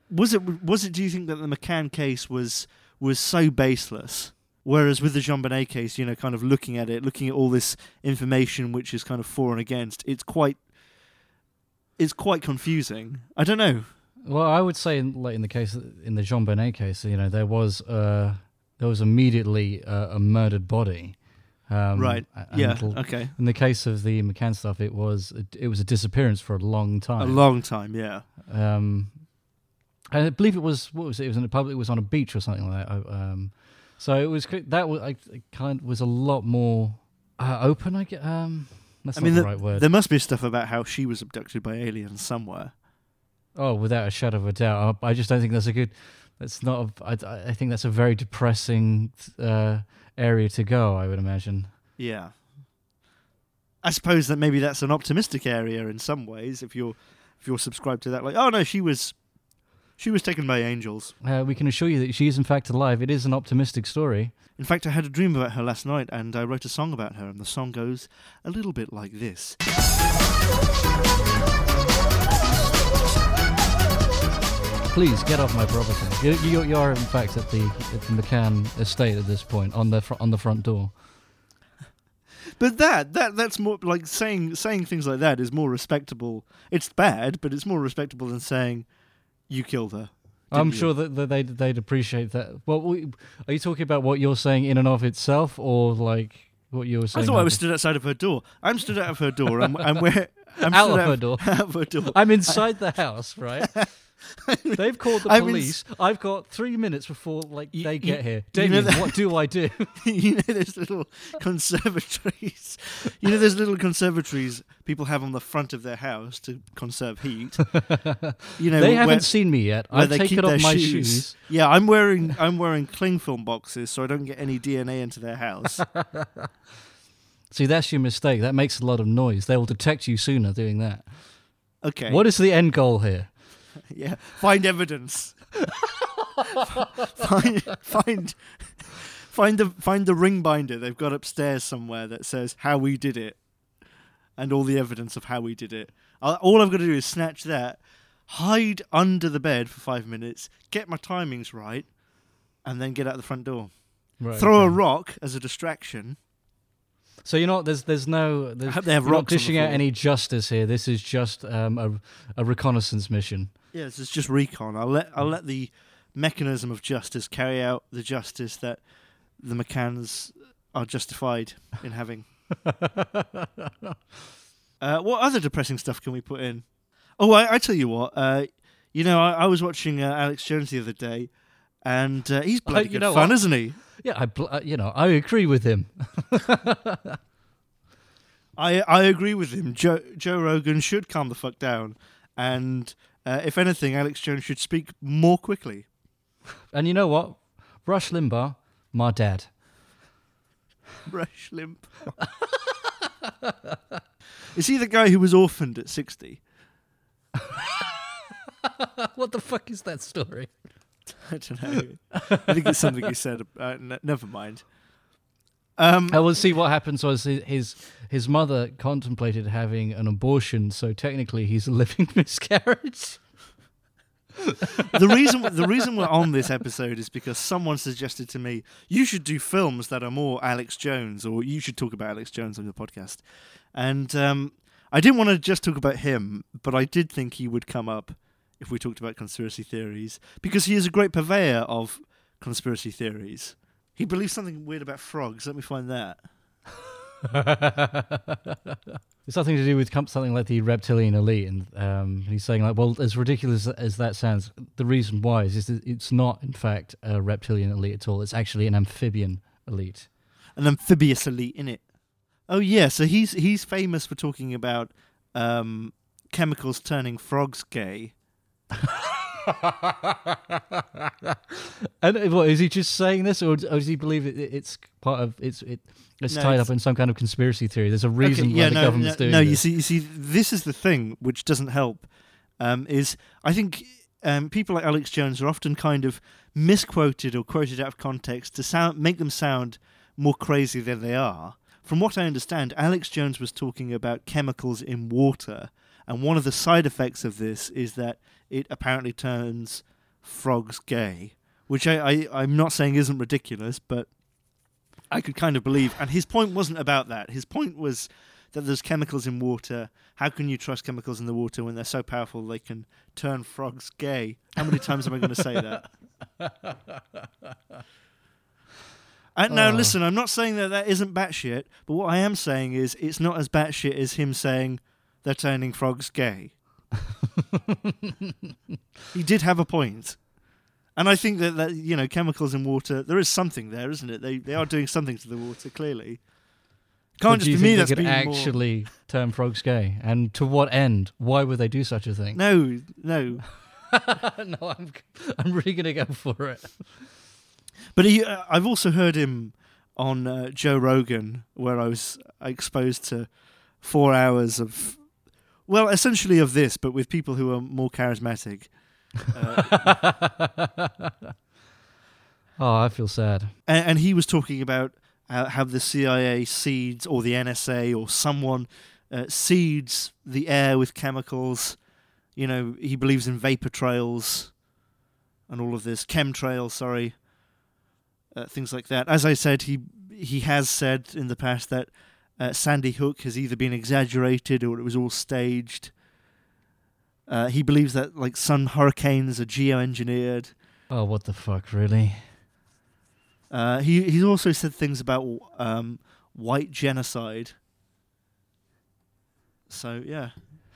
Was it was it? Do you think that the McCann case was was so baseless, whereas with the JonBenét case, you know, kind of looking at it, looking at all this information which is kind of for and against, it's quite it's quite confusing. I don't know. Well, I would say, in, like in the case in the JonBenét case, you know, there was uh, there was immediately uh, a murdered body. Um, right? Yeah. Okay. In the case of the McCann stuff, it was it was a disappearance for a long time. A long time. Yeah. Um, I believe it was what was it? It was in a public. It was on a beach or something like that. Um, so it was that was I kind was a lot more uh, open. I get. Um, that's I not mean, the the- right word. There must be stuff about how she was abducted by aliens somewhere. Oh, without a shadow of a doubt. I I just don't think that's a good. That's not. A, I, I think that's a very depressing uh, area to go. I would imagine. Yeah. I suppose that maybe that's an optimistic area in some ways if you're if you're subscribed to that like oh no she was She was taken by angels. Uh, we can assure you that she is in fact alive. It is an optimistic story. In fact, I had a dream about her last night, and I wrote a song about her. And the song goes a little bit like this. Please get off my property. You, you, you are in fact at the at the McCann estate at this point on the fr- on the front door. But that that that's more like saying saying things like that is more respectable. It's bad, but it's more respectable than saying you killed her. I'm you? sure that, that they'd they'd appreciate that. Well, we, are you talking about what you're saying in and of itself, or like what you were I saying? thought I was stood outside of her door. I'm stood out of her door. I'm, I'm where. I'm Out of her door. Out of her door. I'm inside the house, right? They've called the I'm in- police. I've got three minutes before like You- they you- get here. you know what do I do? you know those little conservatories. You know those little conservatories people have on the front of their house to conserve heat. You know they where- haven't seen me yet. I've they taken off my shoes. shoes. Yeah, I'm wearing I'm wearing cling film boxes so I don't get any DNA into their house. See, that's your mistake. That makes a lot of noise. They will detect you sooner doing that. Okay. What is the end goal here? Yeah. Find evidence. find find find the find the ring binder they've got upstairs somewhere that says how we did it and all the evidence of how we did it. All I've got to do is snatch that, hide under the bed for five minutes, get my timings right, and then get out the front door. Right, Throw a rock as a distraction. So you're not there's there's no there's, I hope they have you're not rocks the dishing out any justice here. This is just um, a a reconnaissance mission. Yes, it's just recon. I'll let I'll let the mechanism of justice carry out the justice that the McCanns are justified in having. uh, what other depressing stuff can we put in? Oh, I, I tell you what. Uh, you know, I, I was watching uh, Alex Jones the other day, and uh, he's bloody you good fun, what? isn't he? Yeah, I bl- uh, you know I agree with him. I I agree with him. Joe Joe Rogan should calm the fuck down, and uh, if anything, Alex Jones should speak more quickly. And you know what? Rush Limbaugh, my dad. Rush Limp. Is he the guy who was orphaned at 60? what the fuck is that story? I don't know. I think it's something he said. Uh, n- never mind. Um, I will see what happens was his, his his mother contemplated having an abortion, so technically he's a living miscarriage. the reason the reason we're on this episode is because someone suggested to me you should do films that are more Alex Jones, or you should talk about Alex Jones on your podcast. And um, I didn't want to just talk about him, but I did think he would come up if we talked about conspiracy theories because he is a great purveyor of conspiracy theories. He believes something weird about frogs. Let me find that. It's something to do with something like the reptilian elite, and um, he's saying like, well, as ridiculous as that sounds, the reason why is, is that it's not, in fact, a reptilian elite at all. It's actually an amphibian elite. an amphibious elite in it. Oh yeah, so he's he's famous for talking about um, chemicals turning frogs gay. And uh, what is he just saying this, or, or does he believe it, it's part of it's it, it's No, tied it's- up in some kind of conspiracy theory? There's a reason Okay, why yeah, the government's no, doing no. You see, you see, this is the thing which doesn't help. Um, is I think um, people like Alex Jones are often kind of misquoted or quoted out of context to sound make them sound more crazy than they are. From what I understand, Alex Jones was talking about chemicals in water, and one of the side effects of this is that it apparently turns frogs gay, which I, I I'm not saying isn't ridiculous, but I could kind of believe. And his point wasn't about that. His point was that there's chemicals in water. How can you trust chemicals in the water when they're so powerful they can turn frogs gay? How many times am I going to say that? And now, Oh. listen, I'm not saying that that isn't batshit, but what I am saying is it's not as batshit as him saying they're turning frogs gay. he did have a point. And I think that, that you know chemicals in water, there is something there, isn't it? They they are doing something to the water clearly. Can't But just you be me that's could being more- actually turn frogs gay? And to what end? Why would they do such a thing? No, no. no, I'm I'm really gonna go for it. But he, uh, I've also heard him on uh, Joe Rogan, where I was exposed to four hours of, well, essentially of this, but with people who are more charismatic. Uh, oh, I feel sad. and, and he was talking about how, how the CIA seeds or the NSA or someone uh, seeds the air with chemicals. You know, he believes in vapor trails and all of this chemtrails. Sorry, uh, things like that. As I said, he he has said in the past that uh, Sandy Hook has either been exaggerated or it was all staged. Uh, he believes that like some hurricanes are geoengineered. Oh, what the fuck, really? Uh, he he's also said things about um, white genocide. So yeah,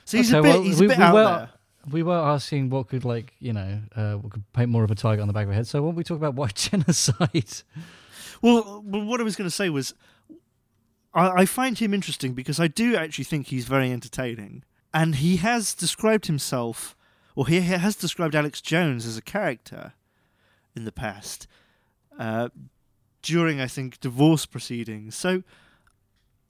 so he's a bit well, he's we- a bit we out were- there. We were asking what could like you know uh, what could paint more of a target on the back of our head. So why don't we talk about white genocide? Well, well, what I was going to say was, I, I find him interesting because I do actually think he's very entertaining, and he has described himself, or he has described Alex Jones as a character in the past, uh, during I think divorce proceedings. So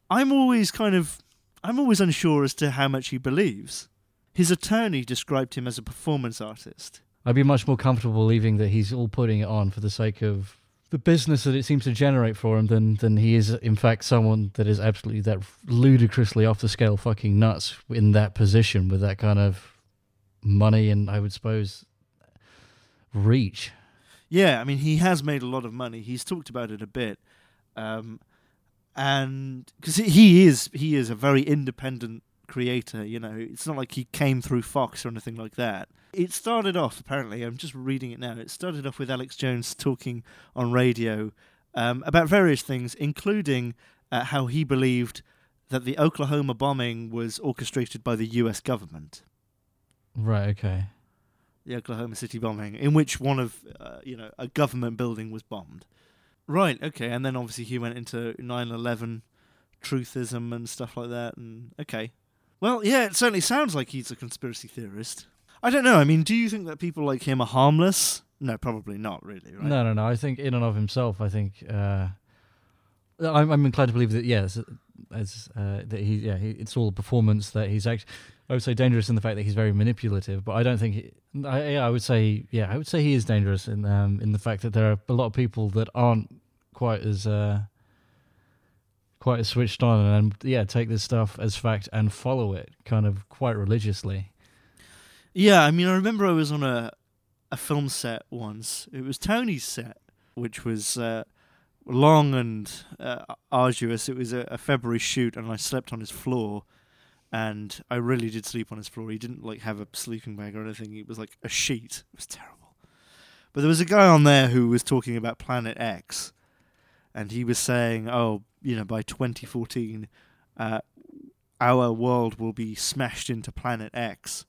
I'm always kind of, I'm always unsure as to how much he believes. His attorney described him as a performance artist. I'd be much more comfortable believing that he's all putting it on for the sake of the business that it seems to generate for him than than he is in fact someone that is absolutely that ludicrously off the scale fucking nuts in that position with that kind of money and I would suppose reach. Yeah, I mean, he has made a lot of money. He's talked about it a bit, um, and because he is he is a very independent creator. You know, it's not like he came through Fox or anything like that. It started off apparently. I'm just reading it now. It started off with Alex Jones talking on radio um, about various things, including uh, how he believed that the Oklahoma bombing was orchestrated by the U.S. government. Right, okay. the Oklahoma City bombing, in which one of uh, you know a government building was bombed. Right. Okay. And then obviously he went into 9/11 truthism and stuff like that. And okay. Well, yeah, it certainly sounds like he's a conspiracy theorist. I don't know. I mean, do you think that people like him are harmless? No, probably not. Really, right? No, no, no. I think in and of himself, I think uh, I'm, I'm inclined to believe that yes, as uh, that he yeah, he, it's all performance that he's actually. I would say dangerous in the fact that he's very manipulative, but I don't think. He, I, I would say yeah, I would say he is dangerous in um, in the fact that there are a lot of people that aren't quite as uh, quite switched on and yeah, take this stuff as fact and follow it kind of quite religiously. Yeah, I mean, I remember I was on a a film set once. It was Tony's set, which was uh, long and uh, arduous. It was a, a February shoot, and I slept on his floor. And I really did sleep on his floor. He didn't like have a sleeping bag or anything. It was like a sheet. It was terrible. But there was a guy on there who was talking about Planet X, and he was saying, "Oh, you know, by 2014, uh, our world will be smashed into Planet X."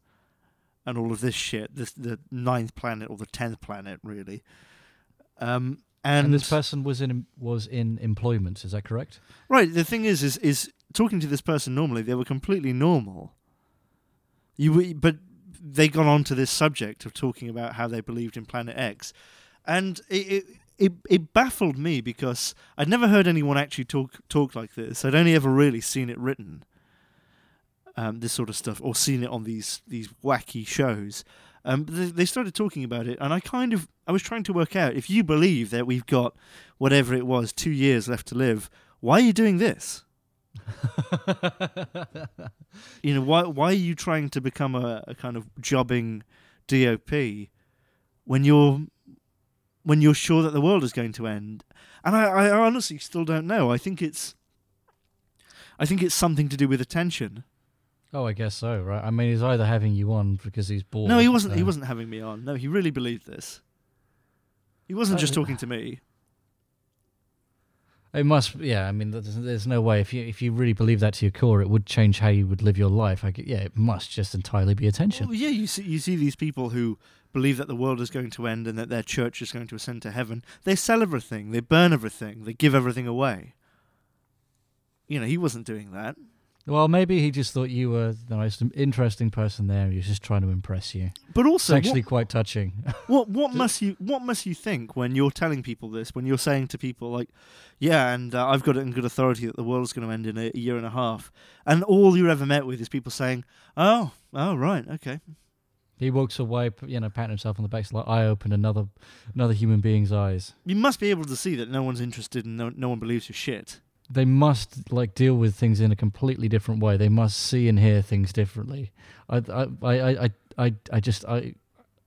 and all of this shit. This the ninth planet or the tenth planet, really. Um, and, And, this person was in was in employment. Is that correct? right, the thing is, is is talking to this person normally, they were completely normal. You, but they got onto this subject of talking about how they believed in Planet X, and it. it it, it baffled me because I'd never heard anyone actually talk talk like this. I'd only ever really seen it written, um, this sort of stuff, or seen it on these these wacky shows. Um, they, they started talking about it, and I kind of I was trying to work out if you believe that we've got whatever it was two years left to live, why are you doing this? You know why why are you trying to become a, a kind of jobbing DOP when you're when you're sure that the world is going to end? And I, I honestly still don't know. I think it's I think it's something to do with attention. Oh, I guess so, right? I mean, he's either having you on because he's bored. No, he wasn't. He uh, wasn't having me on. No, he really believed this. He wasn't just Uh, talking to me. It must, yeah. I mean, there's, there's no way if you if you really believe that to your core, it would change how you would live your life. I yeah, it must just entirely be attention. Well, yeah, you see, you see these people who believe that the world is going to end and that their church is going to ascend to heaven. They sell everything. They burn everything. They give everything away. You know, he wasn't doing that. Well, maybe he just thought you were the most interesting person there. He was just trying to impress you. But also, It's actually quite touching. what, what what must you what must you think when you're telling people this? When you're saying to people like, "Yeah, and uh, I've got it in good authority that the world is going to end in a, a year and a half," and all you're ever met with is people saying, "Oh, oh, right, okay." He walks away, you know, patting himself on the back, like I opened another another human being's eyes. You must be able to see that no one's interested and no, no one believes your shit. They must like deal with things in a completely different way. They must see and hear things differently. I I I I I, I just I.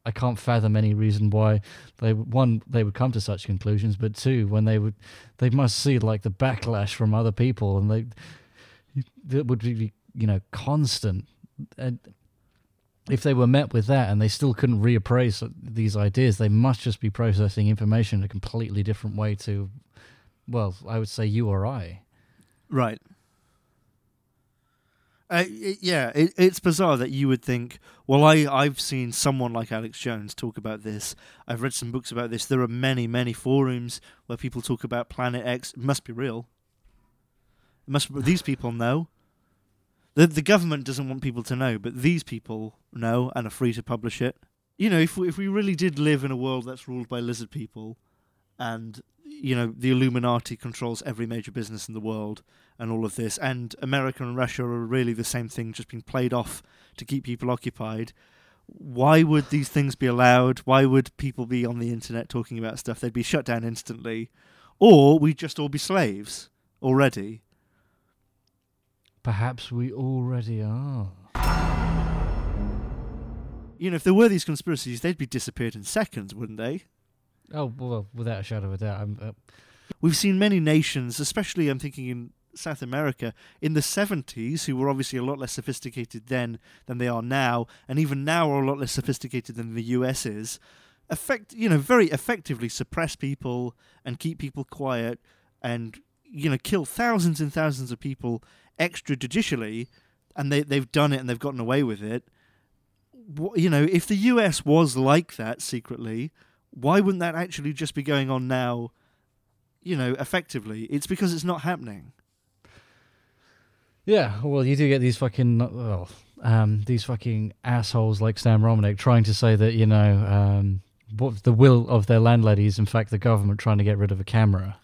I can't fathom any reason why they one they would come to such conclusions, but two when they would they must see like the backlash from other people and they that would be you know constant and if they were met with that and they still couldn't reappraise these ideas, they must just be processing information in a completely different way to, well, I would say you or I. Right. Uh, it, yeah, it, it's bizarre that you would think, well, I, I've seen someone like Alex Jones talk about this. I've read some books about this. There are many, many forums where people talk about Planet X. It must be real. It must these people know. The the government doesn't want people to know, but these people know and are free to publish it. You know, if we, if we really did live in a world that's ruled by lizard people, and you know the Illuminati controls every major business in the world, and all of this, and America and Russia are really the same thing, just being played off to keep people occupied. Why would these things be allowed? Why would people be on the internet talking about stuff? They'd be shut down instantly, or we'd just all be slaves already. Perhaps we already are. You know, if there were these conspiracies, they'd be disappeared in seconds, wouldn't they? Oh well, without a shadow of a doubt. I'm, uh, We've seen many nations, especially I'm thinking in South America, in the 70s, who were obviously a lot less sophisticated then than they are now, and even now are a lot less sophisticated than the US is. Effect, you know, very effectively suppress people and keep people quiet, and you know, kill thousands and thousands of people extrajudicially, and they they've done it and they've gotten away with it. You know, if the US was like that secretly, why wouldn't that actually just be going on now? you know, effectively, it's because it's not happening. yeah. Well, you do get these fucking well, um, these fucking assholes like Stan Romanek trying to say that you know um, what the will of their landlady is in fact the government trying to get rid of a camera.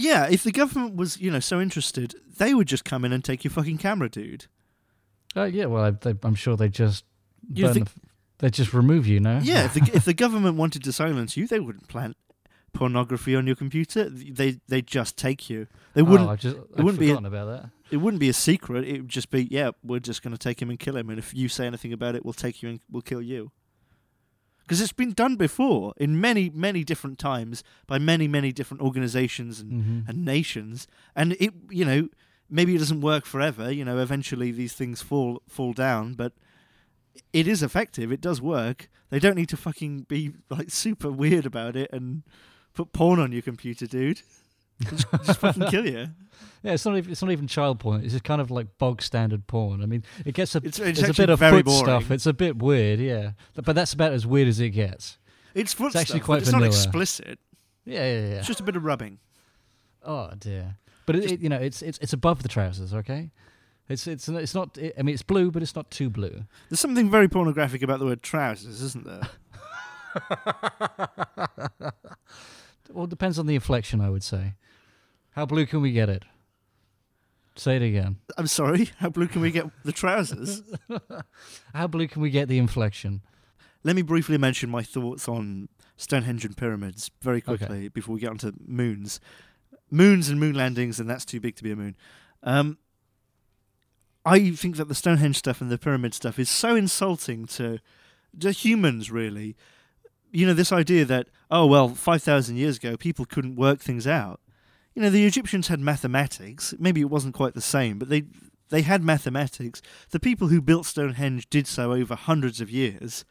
Yeah, if the government was, you know, so interested, they would just come in and take your fucking camera, dude. Uh, yeah. Well, I, they, I'm sure they just You burn think- the, they just remove you, no? Yeah, if the if the government wanted to silence you, they wouldn't plant pornography on your computer. They they just take you. They wouldn't. Oh, I've just I'd wouldn't be a- about that. it wouldn't be a secret. It would just be, yeah, we're just going to take him and kill him. And if you say anything about it, we'll take you and we'll kill you. Because it's been done before in many many different times by many many different organizations and hmm and nations. And it you know maybe it doesn't work forever you know eventually these things fall fall down but it is effective. It does work. They don't need to fucking be like super weird about it and put porn on your computer dude just, just fucking kill you Yeah, it's not even it's not even child porn. It's just kind of like bog standard porn. I mean, it gets a it's, there's it's a bit of foot boring stuff. It's a bit weird, yeah. But that's about as weird as it gets. it's foot it's actually stuff, quite it's vanilla. not explicit Yeah, yeah, yeah. it's just a bit of rubbing Oh dear. But it, it, you know, it's it's it's above the trousers. Okay. It's it's it's not. It, I mean, it's blue, but it's not too blue. there's something very pornographic about the word trousers isn't there Well, it depends on the inflection, I would say. How blue can we get it? Say it again. i'm sorry how blue can we get the trousers How blue can we get the inflection? Let me briefly mention my thoughts on Stonehenge and pyramids very Okay. quickly before we get onto moons. Moons and moon landings, and that's too big to be a moon. Um, I think that the Stonehenge stuff and the pyramid stuff is so insulting to, to humans, really. You know, this idea that, oh, well, 5,000 years ago, people couldn't work things out. You know, the Egyptians had mathematics. Maybe it wasn't quite the same, but they, they had mathematics. The people who built Stonehenge did so over hundreds of years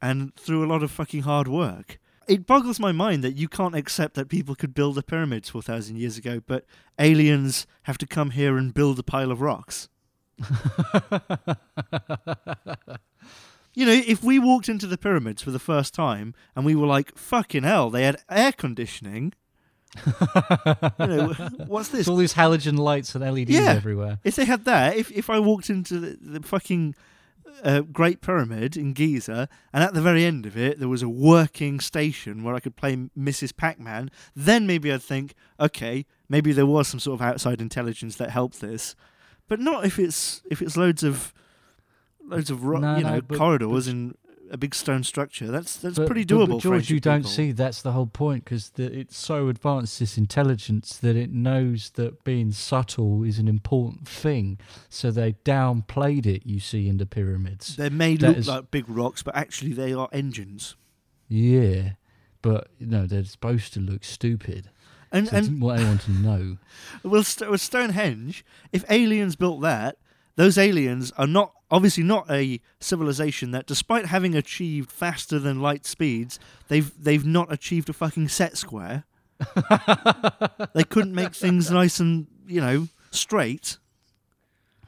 and through a lot of fucking hard work. It boggles my mind that you can't accept that people could build the pyramids 4,000 years ago, but aliens have to come here and build a pile of rocks. You know, if we walked into the pyramids for the first time and we were like, fucking hell, they had air conditioning. You know, what's this? It's all these halogen lights and LEDs Yeah. everywhere. If they had that, if if I walked into the, the fucking uh, Great Pyramid in Giza, and at the very end of it there was a working station where I could play Mrs. Pac-Man, then maybe I'd think, okay, maybe there was some sort of outside intelligence that helped this, but not if it's if it's loads of loads of ro- No, you no, know but- corridors in a big stone structure. That's that's But- pretty doable. But, for George, you don't people. see that's the whole point because it's so advanced, this intelligence, that it knows that being subtle is an important thing. So they downplayed it, you see, in the pyramids. they may That look is- like big rocks, but actually they are engines. Yeah. But, you know, they're supposed to look stupid. And So I and didn't want anyone to know. Well, Stonehenge, if aliens built that, those aliens are not obviously not a civilization that, despite having achieved faster than light speeds, they've they've not achieved a fucking set square. they couldn't make things nice and you know straight.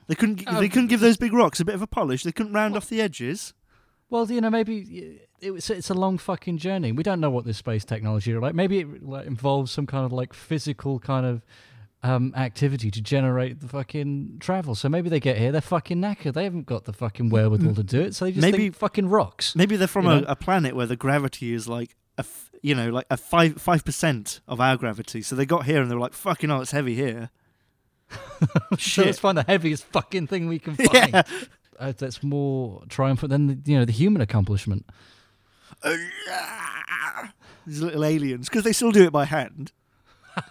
They couldn't. Oh, they um, couldn't give those big rocks a bit of a polish. They couldn't round off the edges. Well, you know, maybe it was, it's a long fucking journey. We don't know what this space technology are like. Maybe it like, involves some kind of like physical kind of um, activity to generate the fucking travel. So maybe they get here, they're fucking knackered. They haven't got the fucking wherewithal to do it. So they just Maybe- think fucking rocks. Maybe they're from a, a planet where the gravity is like a f- you know like a five five percent of our gravity. So they got here and they were like, "Fucking hell, it's heavy here." So Shit. let's find the heaviest fucking thing we can find. Yeah. Uh, that's more triumphant than the, you know the human accomplishment. These little aliens, because they still do it by hand.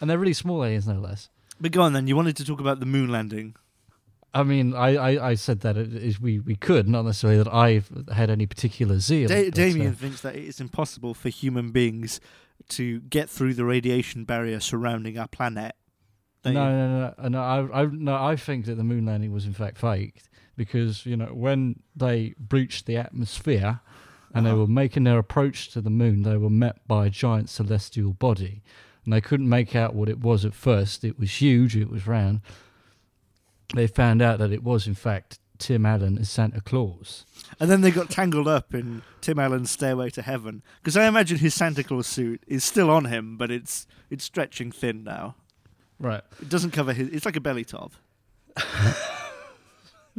And they're really small aliens, no less. But go on then. You wanted to talk about the moon landing. I mean, I, I, I said that it is we, we could, not necessarily that I've had any particular zeal. Da- but, Damien uh, thinks that it is impossible for human beings to get through the radiation barrier surrounding our planet. No, no, no, no. no I, I, no, I think that the moon landing was in fact faked because you know when they breached the atmosphere and they Uh-huh. were making their approach to the moon, they were met by a giant celestial body, and they couldn't make out what it was at first. It was huge. It was round. They found out that it was in fact Tim Allen as Santa Claus. And then they got tangled up in Tim Allen's Stairway to Heaven. Because I imagine his Santa Claus suit is still on him, but it's it's stretching thin now. Right. It doesn't cover his. It's like a belly top.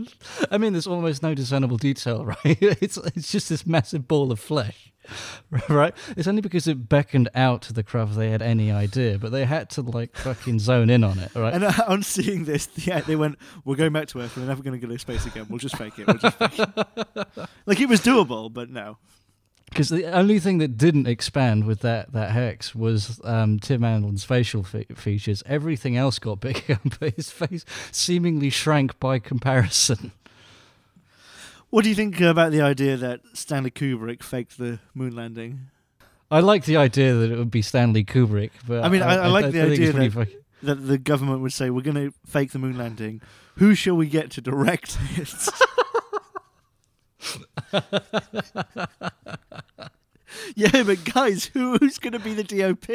I mean, there's almost no discernible detail, right? It's it's just this massive ball of flesh, right? It's only because it beckoned out to the crowd they had any idea, but they had to like fucking zone in on it, right? And uh, on seeing this, yeah, they went, "We're going back to Earth. We're never going to go to space again. We'll just fake it. We'll just fake it." like it was doable, but no. Because the only thing that didn't expand with that that hex was um, Tim Allen's facial fe- features. Everything else got bigger, but his face seemingly shrank by comparison. What do you think about the idea that Stanley Kubrick faked the moon landing? I like the idea that it would be Stanley Kubrick, but I mean, I- I like the think idea that- That the government would say, "We're going to fake the moon landing. Who shall we get to direct it?" yeah, but guys, who, who's going to be the DOP?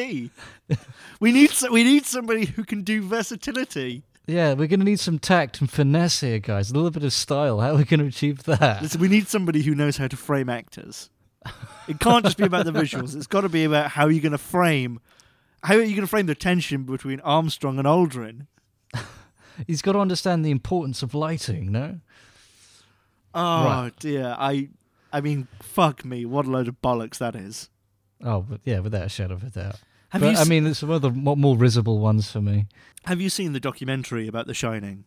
We need so, we need somebody who can do versatility. Yeah, we're going to need some tact and finesse here, guys. A little bit of style. How are we going to achieve that? Listen, we need somebody who knows how to frame actors. It can't just be about the visuals. It's got to be about how you're going to frame. How are you going to frame the tension between Armstrong and Aldrin? He's got to understand the importance of lighting, no? Oh Right. dear, I, I mean, fuck me, what a load of bollocks that is. Oh, but yeah, without a shadow of a doubt. Have but you? I mean, there's some other more, more risible ones for me. have you seen the documentary about The Shining?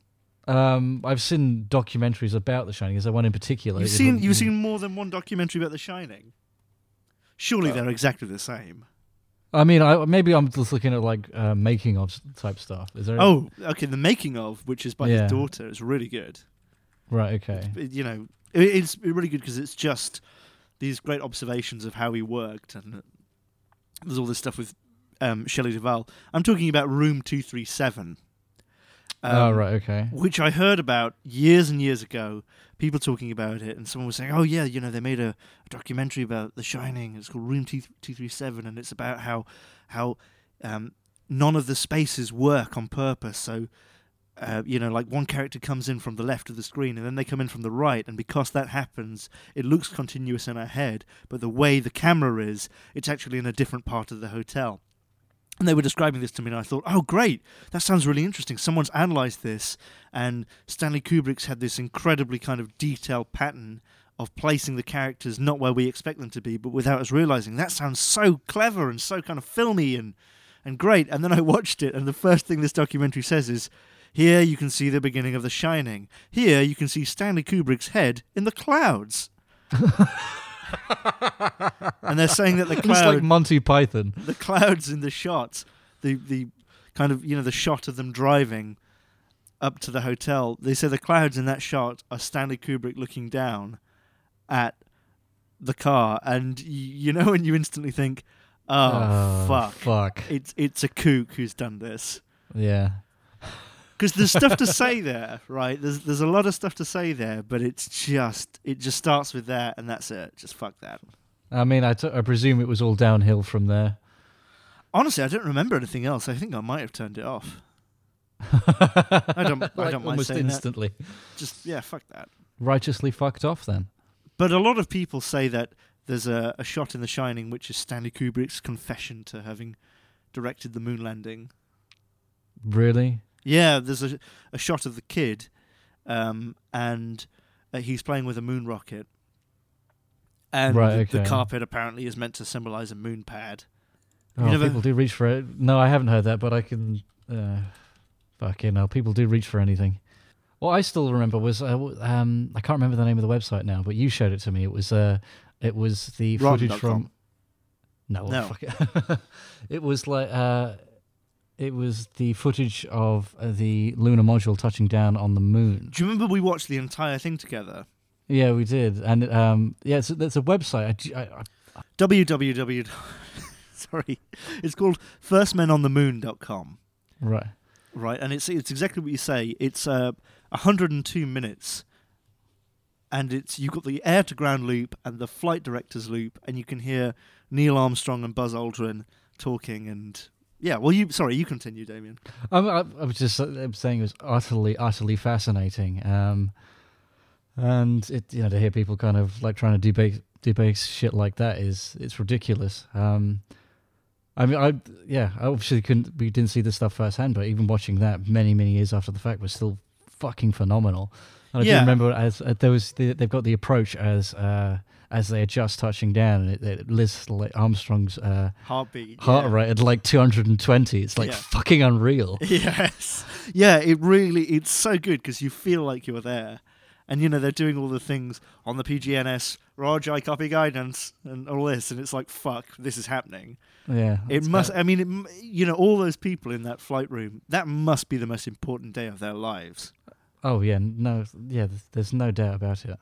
Um, I've seen documentaries about The Shining. Is there one in particular? You've seen you've seen more than one documentary about The Shining. Surely Uh, they're exactly the same. I mean, I, maybe I'm just looking at like uh, making of type stuff. Is there? Oh, okay. The making of, which is by Yeah. his daughter, is really good. Right. Okay. It- you know, it, it's really good because it's just these great observations of how he worked, and there's all this stuff with um, Shelley Duvall. I'm talking about Room Two Three Seven. oh, right. Okay. which I heard about years and years ago. People talking about it, and someone was saying, "Oh yeah, you know, they made a, a documentary about The Shining. It's called Room Two Three Seven, and it's about how how um, none of the spaces work on purpose. So." Uh, you know, like one character comes in from the left of the screen and then they come in from the right, and because that happens, it looks continuous in our head, but the way the camera is, it's actually in a different part of the hotel. And they were describing this to me, and I thought, oh, great, that sounds really interesting. Someone's analysed this, and Stanley Kubrick's had this incredibly kind of detailed pattern of placing the characters not where we expect them to be, but without us realising. That sounds so clever and so kind of filmy and, and great. And then I watched it, and the first thing this documentary says is, Here you can see the beginning of The Shining. Here you can see Stanley Kubrick's head in the clouds. and they're saying that the It's cloud, like Monty Python. the clouds in the shots, the the kind of you know the shot of them driving up to the hotel. They say the clouds in that shot are Stanley Kubrick looking down at the car, and y- you know, and you instantly think, oh, "Oh, fuck, Fuck. it's it's a kook who's done this." Yeah. Because there's stuff to say there, right? There's there's a lot of stuff to say there, but it's just it just starts with that, and that's it. Just fuck that. I mean, I, t- I presume it was all downhill from there. Honestly, I don't remember anything else. I think I might have turned it off. I don't. I Like, don't mind almost saying that. instantly. Just yeah, fuck that. Righteously fucked off then. But a lot of people say that there's a, a shot in The Shining which is Stanley Kubrick's confession to having directed the moon landing. Really? Yeah, there's a, a shot of the kid, um, and uh, he's playing with a moon rocket. And Right, the, the carpet apparently is meant to symbolize a moon pad. You Oh, never- people do reach for it. No, I haven't heard that, but I can. Uh, fucking hell, people do reach for anything. What I still remember was uh, um, I can't remember the name of the website now, but you showed it to me. It was uh, it was the footage from. No, No. fuck it. it was like uh, it was the footage of uh, the lunar module touching down on the moon. Do you remember we watched the entire thing together? Yeah, we did, and um, yeah, it's, it's a website. I I, I, www. Sorry, it's called firstmenonthemoon.com. right. right? And it's it's exactly what you say. It's uh, 102 minutes, and it's you've got the air to ground loop and the flight director's loop, and you can hear Neil Armstrong and Buzz Aldrin talking. And yeah, well, you sorry, you continue, Damien. I'm, I, I was just uh, I'm saying it was utterly, utterly fascinating. Um, and it, you know, to hear people kind of like trying to debate debate shit like that is it's ridiculous. Um, I mean, I yeah, I obviously couldn't we didn't see this stuff firsthand, but even watching that many many years after the fact was still fucking phenomenal. And I Yeah. do remember as uh, there was the, they've got the approach as uh, as they are just touching down, and it, it lists like Armstrong's uh, Heartbeat, heart yeah. rate at like 220. It's like Yeah. fucking unreal. Yes, yeah, it really it's so good because you feel like you're there. And you know they're doing all the things on the PGNS. Roger, I copy guidance and all this, and it's like fuck, this is happening. Yeah, It must. how- I mean, it, you know, all those people in that flight room. That must be the most important day of their lives. Oh yeah, no, yeah. There's no doubt about it.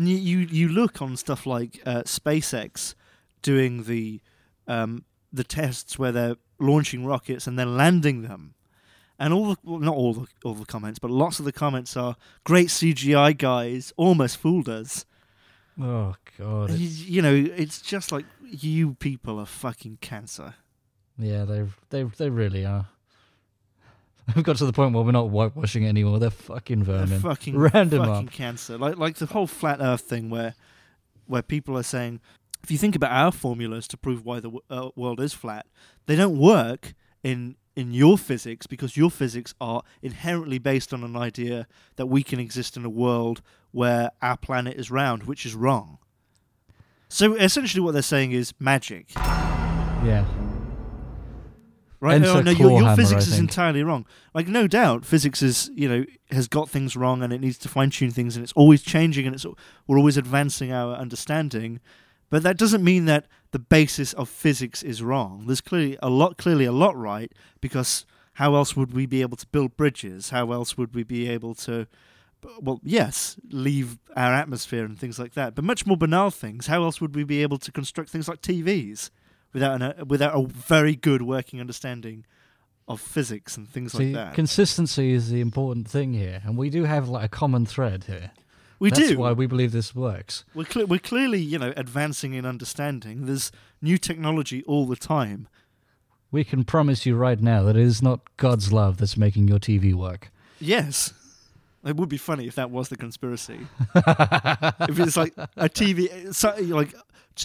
And you you, you look on stuff like uh, SpaceX doing the um, the tests where they're launching rockets and then landing them, and all the well, not all the all the comments, but lots of the comments are great CGI guys, almost fooled us. Oh god. You, you know, it's just like you people are fucking cancer. Yeah, they they they really are. We've got to the point where we're not whitewashing it anymore. They're fucking They're vermin. fucking Round 'em fucking up. cancer. Like like the whole flat Earth thing, where where people are saying, if you think about our formulas to prove why the w- uh, world is flat, they don't work in in your physics because your physics are inherently based on an idea that we can exist in a world where our planet is round, which is wrong. So essentially, what they're saying is magic, Yeah. Right? Enter no, no, your, your physics is entirely wrong. Like, no doubt, physics is you know has got things wrong and it needs to fine tune things, and it's always changing, and it's we're always advancing our understanding. But that doesn't mean that the basis of physics is wrong. There's clearly a lot, clearly a lot right, because how else would we be able to build bridges? How else would we be able to, well, yes, leave our atmosphere and things like that. But much more banal things. How else would we be able to construct things like TVs without an, uh, without a very good working understanding of physics and things See, like that? consistency is the important thing here, and we do have like a common thread here. we That's do. why we believe this works. We're, cle we're clearly, you know, advancing in understanding. There's new technology all the time. We can promise you right now that it is not God's love that's making your TV work. Yes. It would be funny if that was the conspiracy. if it's like a TV, so, like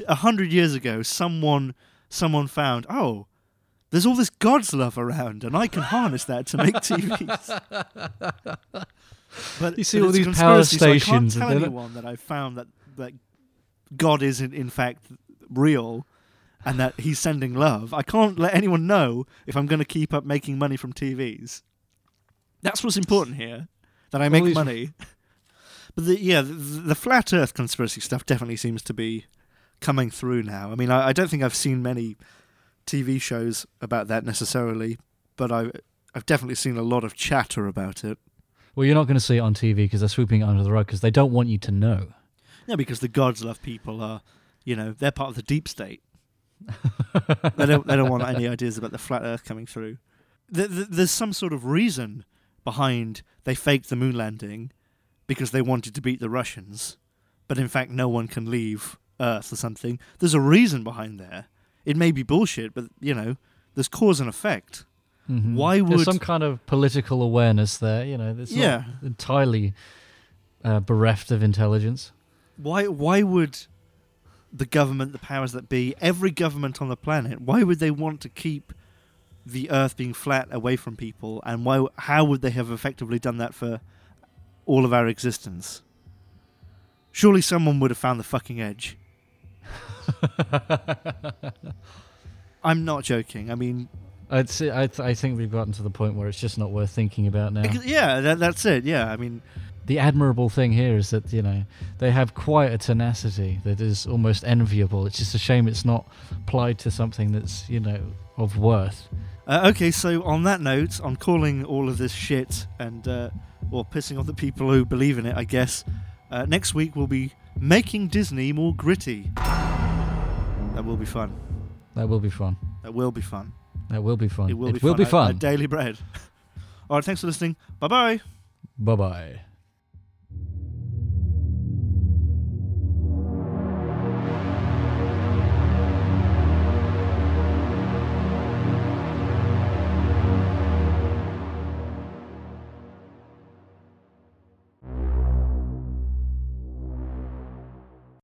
a hundred years ago, someone someone found, oh, there's all this God's love around, and I can harness that to make TVs. But You see all these power conspiracy, so stations I and can't tell anyone that I found that that God is in, in fact real. And that he's sending love. I can't let anyone know if I'm going to keep up making money from TVs. That's what's important here. That I make money. But the, yeah, the, the flat Earth conspiracy stuff definitely seems to be coming through now. I mean, I, I don't think I've seen many TV shows about that necessarily, but I, I've definitely seen a lot of chatter about it. Well, you're not going to see it on TV because they're sweeping it under the rug because they don't want you to know. Yeah, because the gods love people are, you know, they're part of the deep state. they don't they don't want any ideas about the flat Earth coming through. Th th there's some sort of reason behind they faked the moon landing because they wanted to beat the Russians, but in fact no one can leave Earth or something. There's a reason behind there. It may be bullshit, but you know, there's cause and effect. Mhm. Why There's would- some kind of political awareness there? You know, it's Yeah. entirely uh, bereft of intelligence. Why why would the government, the powers that be, every government on the planet, why would they want to keep the Earth being flat away from people? And why? How would they have effectively done that for all of our existence? Surely someone would have found the fucking edge. I'm not joking. I mean, I'd say, I, th- I think we've gotten to the point where it's just not worth thinking about now. yeah, that, that's it. Yeah, I mean, the admirable thing here is that you know they have quite a tenacity that is almost enviable. It's just a shame it's not applied to something that's you know of worth. Uh, okay, so on that note, on calling all of this shit and uh, or pissing off the people who believe in it, I guess uh, next week we'll be making Disney more gritty. That will be fun. That will be fun. That will be fun. That will be fun. It will it be will fun. be fun. at Daily Bread. all right, thanks for listening. Bye bye. Bye bye.